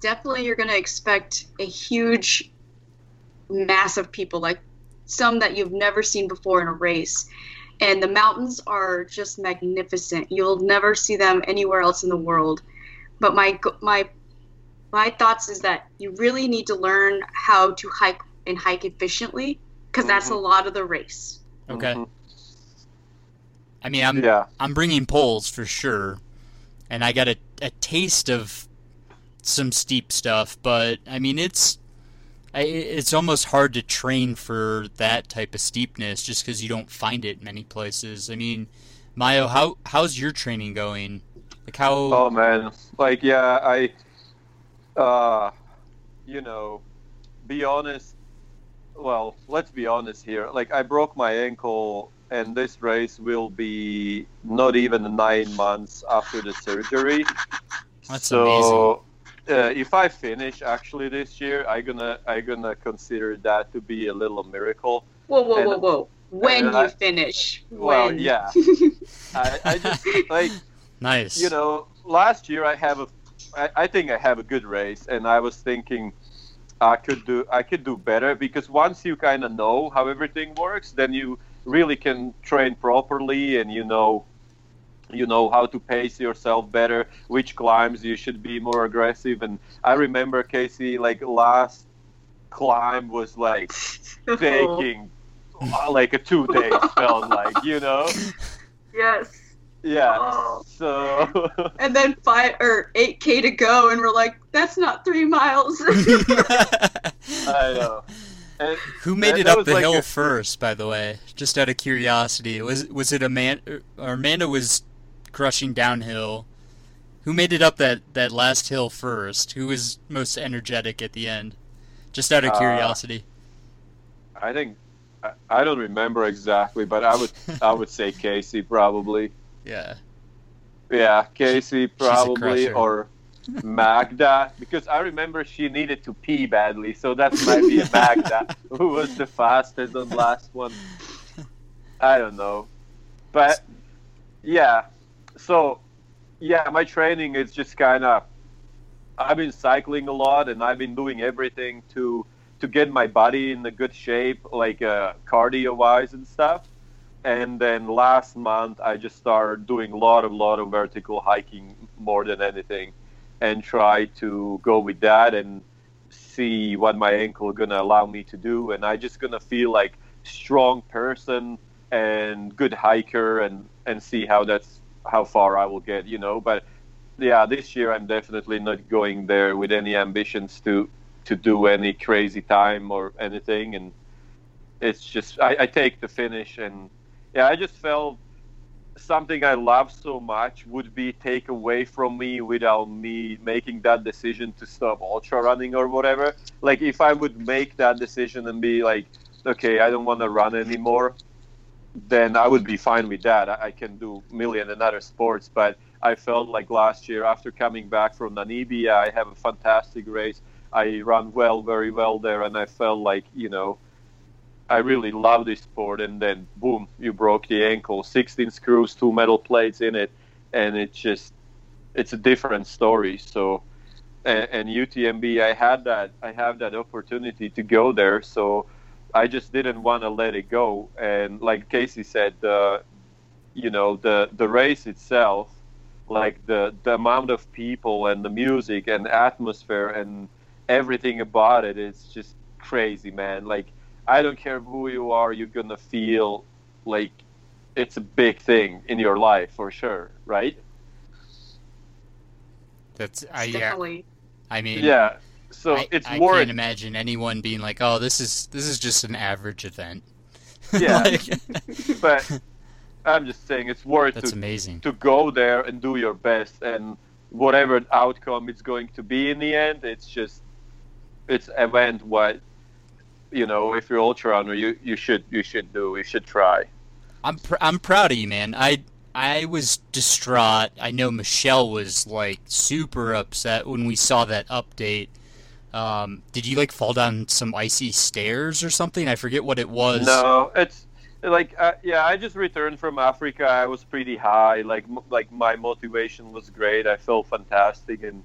definitely you're going to expect a huge mass of people like some that you've never seen before in a race. And the mountains are just magnificent. You'll never see them anywhere else in the world. But my my my thoughts is that you really need to learn how to hike and hike efficiently because that's a lot of the race. Okay. Mhm. I mean, I'm Yeah, I'm bringing poles for sure, and I got a, a taste of some steep stuff, but I mean it's I, it's almost hard to train for that type of steepness just because you don't find it many places. I mean, Mayo, how how's your training going? Like how? Oh man, like yeah, I, uh, you know, be honest. Well, let's be honest here. Like I broke my ankle and this race will be not even nine months after the surgery. That's so, uh, if I finish actually this year, I'm gonna I'm gonna consider that to be a little miracle. Whoa, whoa, And- whoa, whoa! When you I- finish? Well, when? yeah. (laughs) I, I just like (laughs) Nice. you know last year I have a I, I think I have a good race, and I was thinking I could do I could do better because once you kind of know how everything works, then you really can train properly, and you know you know how to pace yourself better, which climbs you should be more aggressive. And I remember Kaci like last climb was like (laughs) taking uh, like a two days (laughs) felt like you know yes. yeah Oh. so (laughs) And then five or eight k to go, and we're like, that's not three miles. I know. And Who made it up the like hill a- first? By the way, just out of curiosity, was was it Amanda? Or Amanda was crushing downhill. Who made it up that that last hill first? Who was most energetic at the end? Just out of Uh, curiosity. I think I, I don't remember exactly, but I would I would say (laughs) Kaci probably. yeah. Yeah, Kaci probably or Magda because I remember she needed to pee badly, so that might be a (laughs) Magda who was the fastest on last one. I don't know, but yeah. So yeah, my training is just kind of. I've been cycling a lot, and I've been doing everything to to get my body in a good shape, like uh, cardio wise and stuff. And then last month, I just started doing a lot of lot of vertical hiking more than anything, and try to go with that and see what my ankle gonna allow me to do. And I just gonna feel like strong person and good hiker, and and see how that's how far I will get, you know. But yeah, this year I'm definitely not going there with any ambitions to to do any crazy time or anything, and it's just I, I take the finish, and yeah, I just felt something I love so much would be take away from me without me making that decision to stop ultra running or whatever. Like if I would make that decision and be like, okay, I don't want to run anymore, then I would be fine with that. I, can do million and other sports, but I felt like last year after coming back from Namibia, I have a fantastic race. I run well, very well there, and I felt like you know, I really love this sport. And then boom, you broke the ankle, 16 screws, two metal plates in it, and it's just it's a different story. So. And, and UTMB, I had that. I have that opportunity to go there, so I just didn't want to let it go. And like Kaci said, uh, you know, the the race itself, like the the amount of people and the music and the atmosphere and everything about it, it is just crazy, man. Like I don't care who you are, you're gonna feel like it's a big thing in your life for sure, right? That's I yeah. Definitely. I mean, Yeah. So I, it's I worth can't imagine anyone being like, "Oh, this is this is just an average event." (laughs) Yeah. Like- (laughs) but I'm just saying it's worth that's to amazing. to go there and do your best and whatever outcome it's going to be in the end it's just it's event what you know if you're ultra runner you you should you should do you should try I'm pr- I'm proud of you, man. I I was distraught. I know Michelle was like super upset when we saw that update. Um, did you like fall down some icy stairs or something? I forget what it was. no it's like uh, yeah i just returned from africa i was pretty high like m- like my motivation was great i felt fantastic and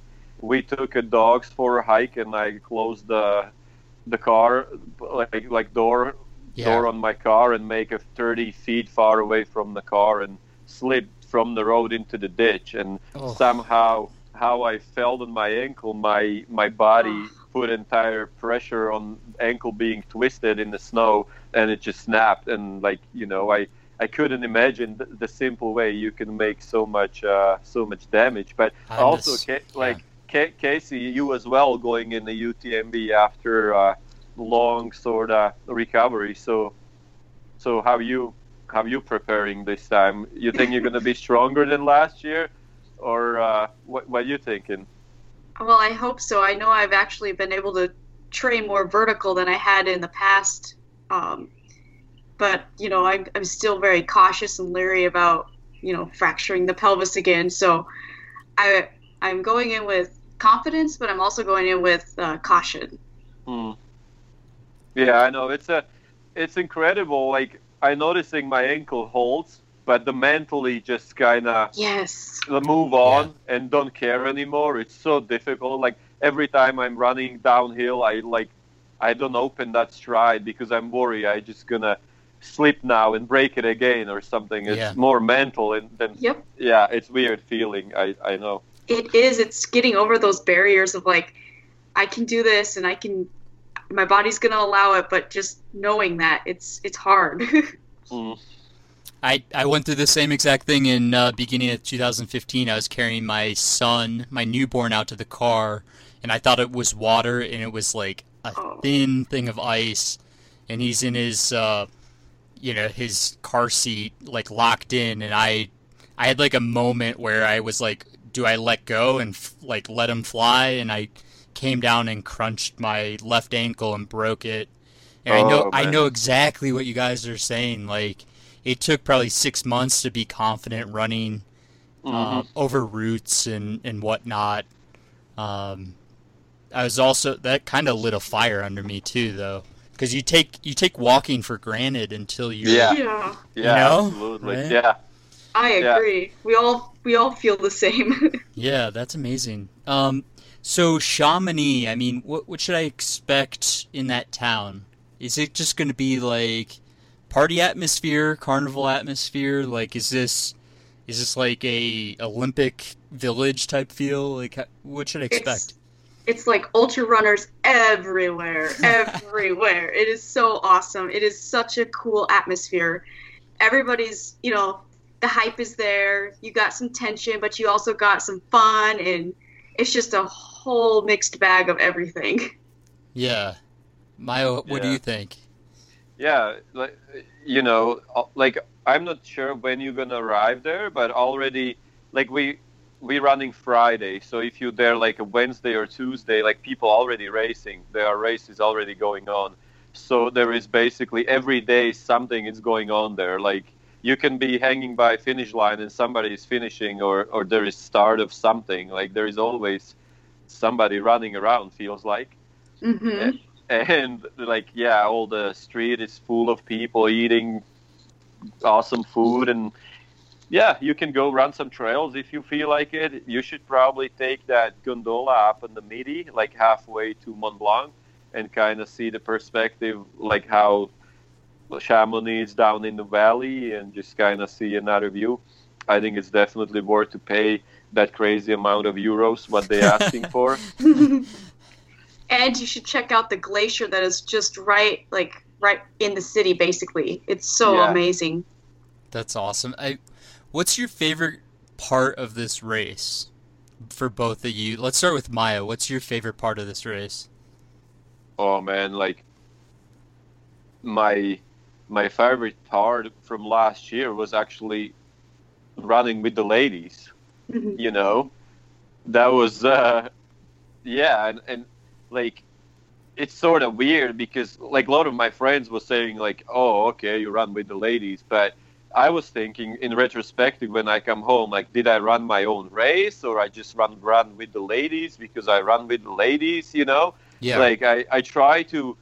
we took a dogs for a hike and i closed the the car like like door Yeah. door on my car and make a 30 feet far away from the car and slip from the road into the ditch and Oh. somehow how I felt on my ankle my my body put entire pressure on ankle being twisted in the snow and it just snapped. And like you know I I couldn't imagine the, the simple way you can make so much uh, so much damage. But I'm also Ca- like Ca- Kaci you as well going in the UTMB after uh, long sort of recovery. So so how you how you preparing this time? You think you're going to be stronger than last year? Or uh, what what you thinking Well, I hope so. I know I've actually been able to train more vertical than I had in the past. Um, but you know, I'm I'm still very cautious and leery about you know fracturing the pelvis again. So I I'm going in with confidence, but I'm also going in with uh, caution. Mm. Yeah, I know it's a it's incredible. Like I noticing my ankle holds, but the mentally just kind of yes move on yeah. and don't care anymore. It's so difficult. Like every time I'm running downhill, I like I don't open that stride because I'm worried I just gonna slip now and break it again or something. It's yeah. more mental and then yep. yeah, it's weird feeling. I I know. It is. It's getting over those barriers of like I can do this and I can my body's gonna allow it, but just knowing that it's it's hard. (laughs) mm. I, I went through the same exact thing in uh, beginning of 2015. I was carrying my son, my newborn, out to the car, and I thought it was water, and it was like a oh. thin thing of ice, and he's in his, uh, you know, his car seat, like locked in, and I, I had like a moment where I was like, do I let go and like let him fly? And I came down and crunched my left ankle and broke it. And oh, I know, man. I know exactly what you guys are saying, like it took probably six months to be confident running uh, mm-hmm. uh, over routes and and whatnot. Um, I was also that kind of lit a fire under me too, though, because you take you take walking for granted until you yeah yeah you know? absolutely right? yeah. I agree. Yeah. We all we all feel the same. (laughs) yeah, that's amazing. Um, so Chamonix, I mean, what what should I expect in that town? Is it just going to be like party atmosphere, carnival atmosphere? Like, is this is this like a Olympic village type feel? Like, what should I expect? It's, it's like ultra runners everywhere, (laughs) everywhere. It is so awesome. It is such a cool atmosphere. Everybody's, you know, the hype is there. You got some tension, but you also got some fun, and it's just a whole mixed bag of everything. (laughs) Yeah, Mayo, what yeah. do you think? Yeah like you know uh, like i'm not sure when you're gonna arrive there but already like we we running friday. So if you're there like a wednesday or tuesday like people already racing. There are races already going on. So there is basically every day something is going on there. Like you can be hanging by finish line and somebody is finishing or or there is start of something. Like there is always somebody running around feels like. Mm-hmm (laughs) and like yeah all the street is full of people eating awesome food. And yeah you can go run some trails if you feel like it. You should probably take that gondola up in the midi like halfway to mont blanc and kind of see the perspective like how chamonix is down in the valley and just kind of see another view. I think it's definitely worth to pay that crazy amount of euros what they're (laughs) asking for (laughs) and you should check out the glacier that is just right like right in the city basically. It's so yeah. amazing. That's awesome. I, what's your favorite part of this race for both of you? Let's start with mayo. What's your favorite part of this race? Oh man like my my favorite part from last year was actually running with the ladies mm-hmm. you know? That was uh yeah and, and like it's sort of weird because like a lot of my friends were saying like oh okay you run with the ladies. But i was thinking in retrospective when i come home like did i run my own race or i just run run with the ladies because i run with the ladies you know? Yeah. Like i i try to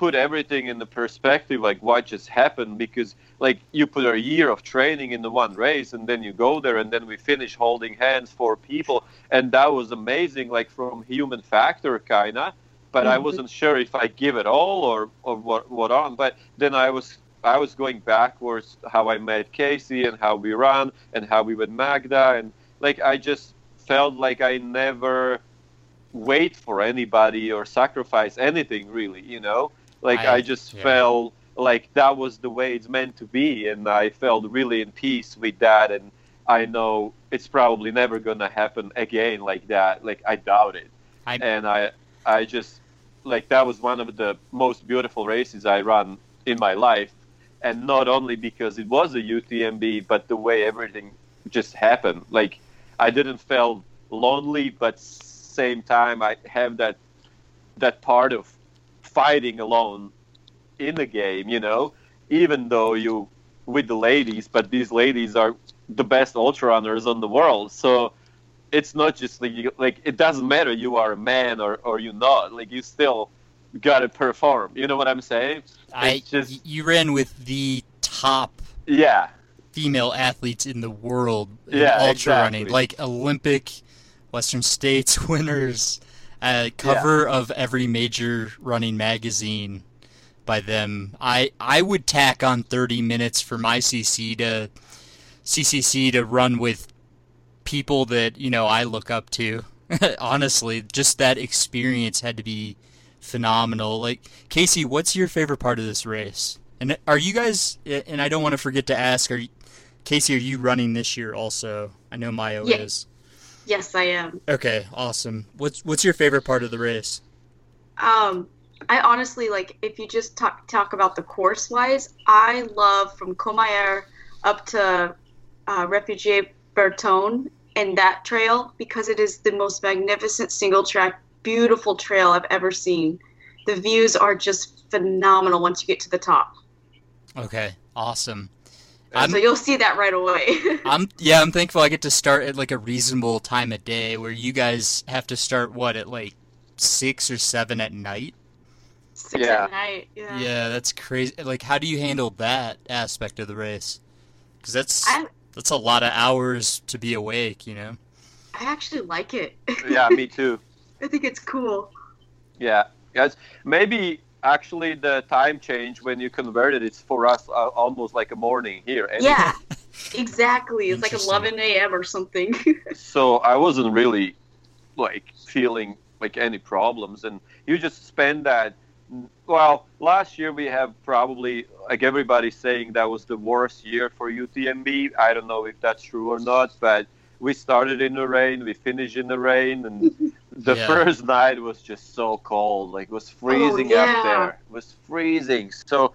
put everything in the perspective like what just happened because like you put a year of training in the one race and then you go there and then we finish holding hands for people and that was amazing like from human factor kind of but mm-hmm. i wasn't sure if i give it all or or what what on but then i was i was going backwards how i met kaci and how we ran and how we with magda and like i just felt like i never wait for anybody or sacrifice anything really you know like I, I just yeah. felt like that was the way it's meant to be, and I felt really in peace with that. And I know it's probably never gonna happen again like that. Like I doubt it. I, and I I just like that was one of the most beautiful races I run in my life, and not only because it was a UTMB, but the way everything just happened. Like I didn't feel lonely, but same time I have that that part of fighting alone in the game, you know, even though you with the ladies, but these ladies are the best ultra runners on the world. So it's not just like you, like it doesn't matter you are a man or or you not. Like you still got to perform. You know what I'm saying? I just- you ran with the top Yeah, female athletes in the world in Yeah, ultra exactly. running, like Olympic, Western States (laughs) winners, uh, cover of every major running magazine by them. I I would tack on 30 minutes for my CC to CCC to run with people that you know I look up to. (laughs) Honestly, just that experience had to be phenomenal. Like Kaci, what's your favorite part of this race? And are you guys? And I don't want to forget to ask, are you, Kaci? Are you running this year also? I know Mayo Yeah. is. Yes, I am. Okay, awesome. What's what's your favorite part of the race? Um, I honestly like if you just talk talk about the course wise, I love from Courmayeur up to uh, Refugee Bertone and that trail because it is the most magnificent single track, beautiful trail I've ever seen. The views are just phenomenal once you get to the top. Okay, awesome. I'm- so you'll see that right away. (laughs) I'm yeah, I'm thankful I get to start at like a reasonable time of day where you guys have to start what at like six or seven at night. Six Yeah. at night. Yeah. Yeah, that's crazy. Like, how do you handle that aspect of the race? Because that's I that's a lot of hours to be awake, you know. I actually like it. yeah, me (laughs) too. I think it's cool. Yeah, yes. Maybe actually the time change when you convert it, it's for us uh, almost like a morning here. anyway. Yeah. (laughs) Exactly. It's like 11 a.m. or something. (laughs) So I wasn't really like feeling like any problems, and you just spend that. Well, last year we have probably like everybody saying that was the worst year for UTMB. I don't know if that's true or not, but we started in the rain, we finished in the rain, and (laughs) the Yeah. first night was just so cold. Like it was freezing yeah. up there. It was freezing. So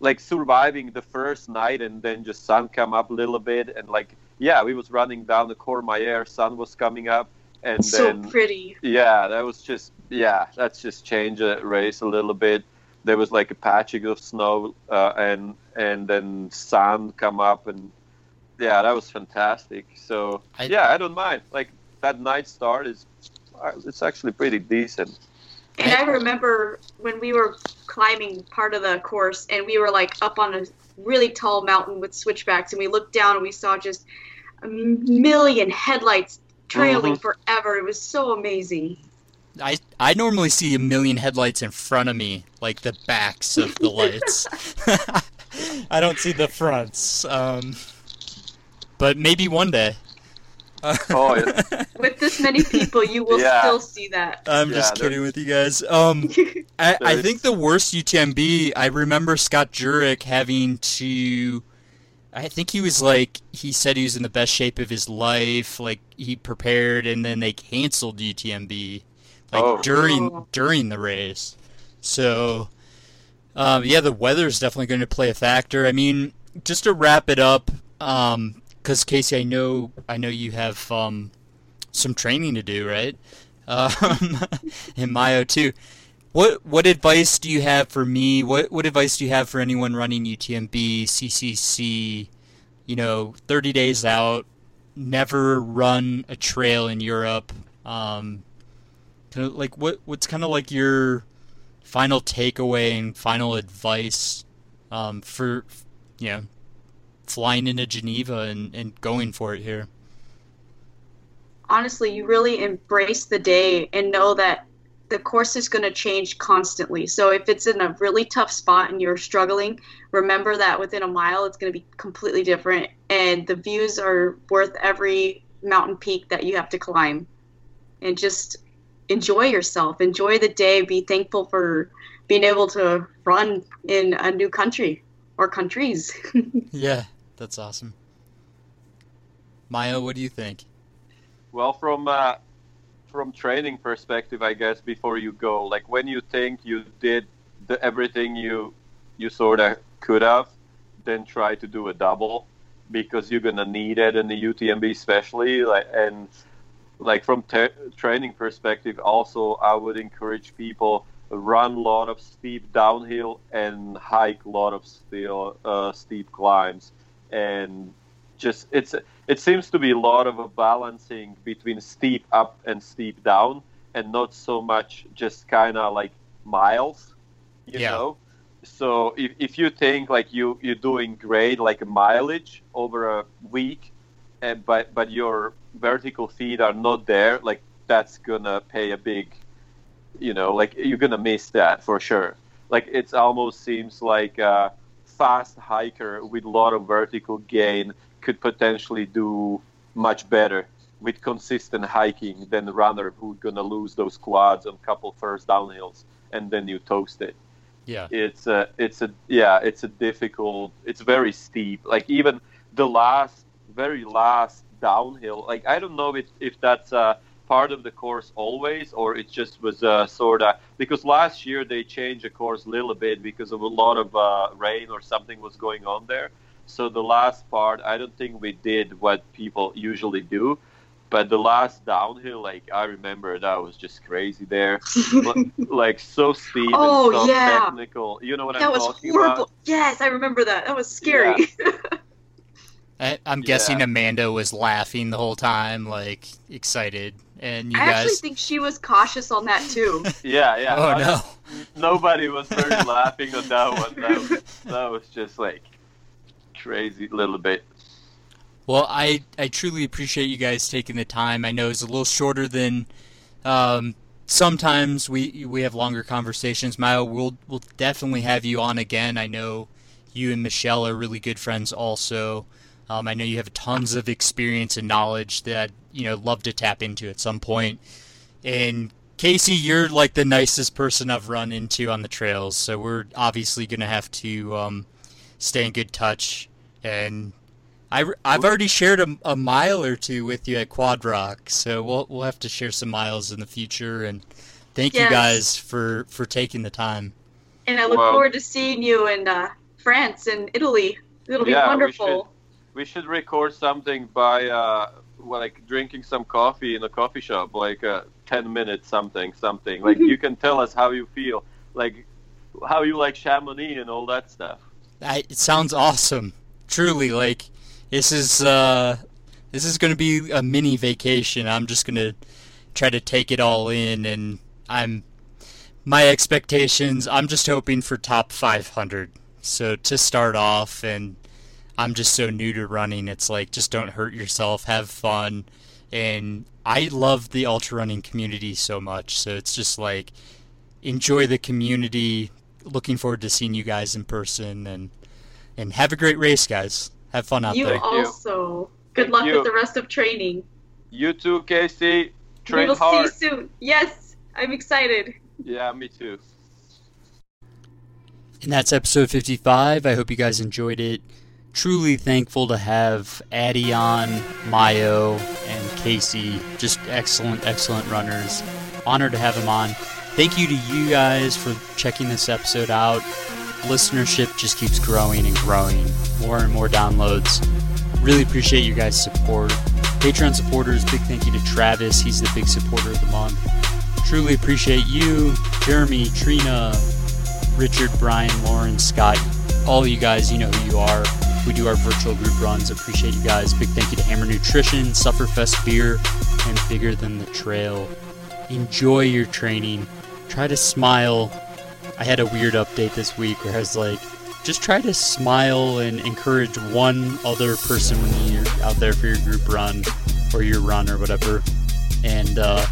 like surviving the first night and then just sun come up a little bit and like yeah, we was running down the Courmayeur, sun was coming up and so then pretty. yeah, that was just yeah, that's just changed the race a little bit. There was like a patching of snow uh, and and then sun come up and yeah, that was fantastic. So I- yeah, I don't mind. Like that night start is it's actually pretty decent. And I remember when we were climbing part of the course and we were like up on a really tall mountain with switchbacks and we looked down and we saw just a million headlights trailing Mhm. forever. It was so amazing. I I normally see a million headlights in front of me, like the backs of the lights. (laughs) (laughs) I don't see the fronts. Um, but maybe one day. (laughs) Oh, yeah. With this many people, you will Yeah. still see that. I'm Yeah, just there- kidding with you guys. Um, (laughs) I, I think the worst UTMB. I remember Scott Jurek having to. I think he was like he said he was in the best shape of his life. Like he prepared, and then they canceled UTMB, like Oh. during Oh. during the race. So, um, yeah, the weather is definitely going to play a factor. I mean, just to wrap it up, because Kaci, I know I know you have um, some training to do, right? Um, (laughs) and Mayo too. What what advice do you have for me? What what advice do you have for anyone running UTMB, CCC? You know, 30 days out, never run a trail in Europe. Um, kind of like what what's kind of like your final takeaway and final advice um, for you know flying into Geneva and, and going for it here? honestly, you really embrace the day and know that the course is going to change constantly. So if it's in a really tough spot and you're struggling, remember that within a mile it's going to be completely different and the views are worth every mountain peak that you have to climb. And just enjoy yourself. Enjoy the day. Be thankful for being able to run in a new country or countries. (laughs) Yeah, that's awesome. Mayo, what do you think? Well, from uh, from training perspective, I guess before you go, like when you think you did the, everything you you sort of could have, then try to do a double because you're gonna need it in the UTMB, especially. Like and like from training perspective, also I would encourage people run a lot of steep downhill and hike a lot of still uh, steep climbs and just it's it seems to be a lot of a balancing between steep up and steep down and not so much just kind of like miles you Yeah. know so if, if you think like you you're doing great like a mileage over a week and but but your vertical feet are not there like that's gonna pay a big you know like you're gonna miss that for sure like it's almost seems like a fast hiker with a lot of vertical gain could potentially do much better with consistent hiking than the runner who's gonna lose those quads on a couple first downhills and then you toast it Yeah. it's a it's a yeah it's a difficult it's very steep like even the last very last downhill like i don't know if, if that's uh part of the course always or it just was uh, sort of because last year they changed the course a little bit because of a lot of uh, rain or something was going on there so the last part i don't think we did what people usually do but the last downhill like i remember that was just crazy there (laughs) like so steep Oh, and so yeah. technical. You know what that I'm was talking horrible. about? Yes, I remember that. That was scary. (laughs) I, I'm Yeah. guessing Amanda was laughing the whole time, like excited, and you I actually think she was cautious on that too. (laughs) Yeah, yeah. oh I- no! Nobody was very (laughs) laughing on that one. That was, that was just like crazy little bit. Well, I I truly appreciate you guys taking the time. I know it's a little shorter than um, sometimes we we have longer conversations. Mayo, we'll we'll definitely have you on again. I know you and Michelle are really good friends. Also, um, I know you have tons of experience and knowledge that you know love to tap into at some point. And Kaci, you're like the nicest person I've run into on the trails. So we're obviously gonna have to um, stay in good touch and I, have already shared a, a mile or two with you at Quad Rock, so we'll we'll have to share some miles in the future. And thank you guys for for taking the time. And I look Well- forward to seeing you in uh, France and Italy. It'll be Yeah, we wonderful. We should record something by uh, like drinking some coffee in a coffee shop, like uh, ten minutes, something, something. Like you can tell us how you feel, like how you like Chamonix and all that stuff. I, it sounds awesome. Truly, like this is uh, this is going to be a mini vacation. I'm just going to try to take it all in, and I'm my expectations. I'm just hoping for top 500. So to start off, and I'm just so new to running. It's like just don't hurt yourself, have fun, and I love the ultra running community so much. So it's just like enjoy the community. Looking forward to seeing you guys in person, and and have a great race, guys. Have fun out there. you there. also. Good Thank luck you. with the rest of training. You too, Kaci. we will hard. see you soon. Yes, I'm excited. Yeah, me too. And that's episode 55. I hope you guys enjoyed it. Truly thankful to have Addie on, Mayo, and Kaci. Just excellent, excellent runners. Honored to have them on. Thank you to you guys for checking this episode out. Listenership just keeps growing and growing. More and more downloads. Really appreciate you guys' support. Patreon supporters, big thank you to Travis. He's the big supporter of the month. Truly appreciate you, Jeremy, Trina, Richard, Brian, Lauren, Scott, all you guys, you know who you are. We do our virtual group runs. Appreciate you guys. Big thank you to Hammer Nutrition, Sufferfest Beer, and Bigger Than the Trail. Enjoy your training. Try to smile. I had a weird update this week where I was like, just try to smile and encourage one other person when you're out there for your group run or your run or whatever. And uh,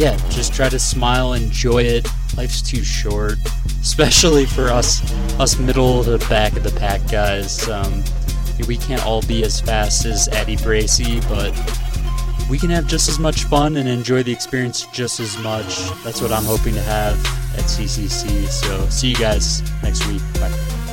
yeah, just try to smile, enjoy it. Life's too short, (laughs) especially for us, us middle to back of the pack guys. Um, we can't all be as fast as Addie Bracy, but we can have just as much fun and enjoy the experience just as much. That's what I'm hoping to have at CCC. So see you guys next week. Bye.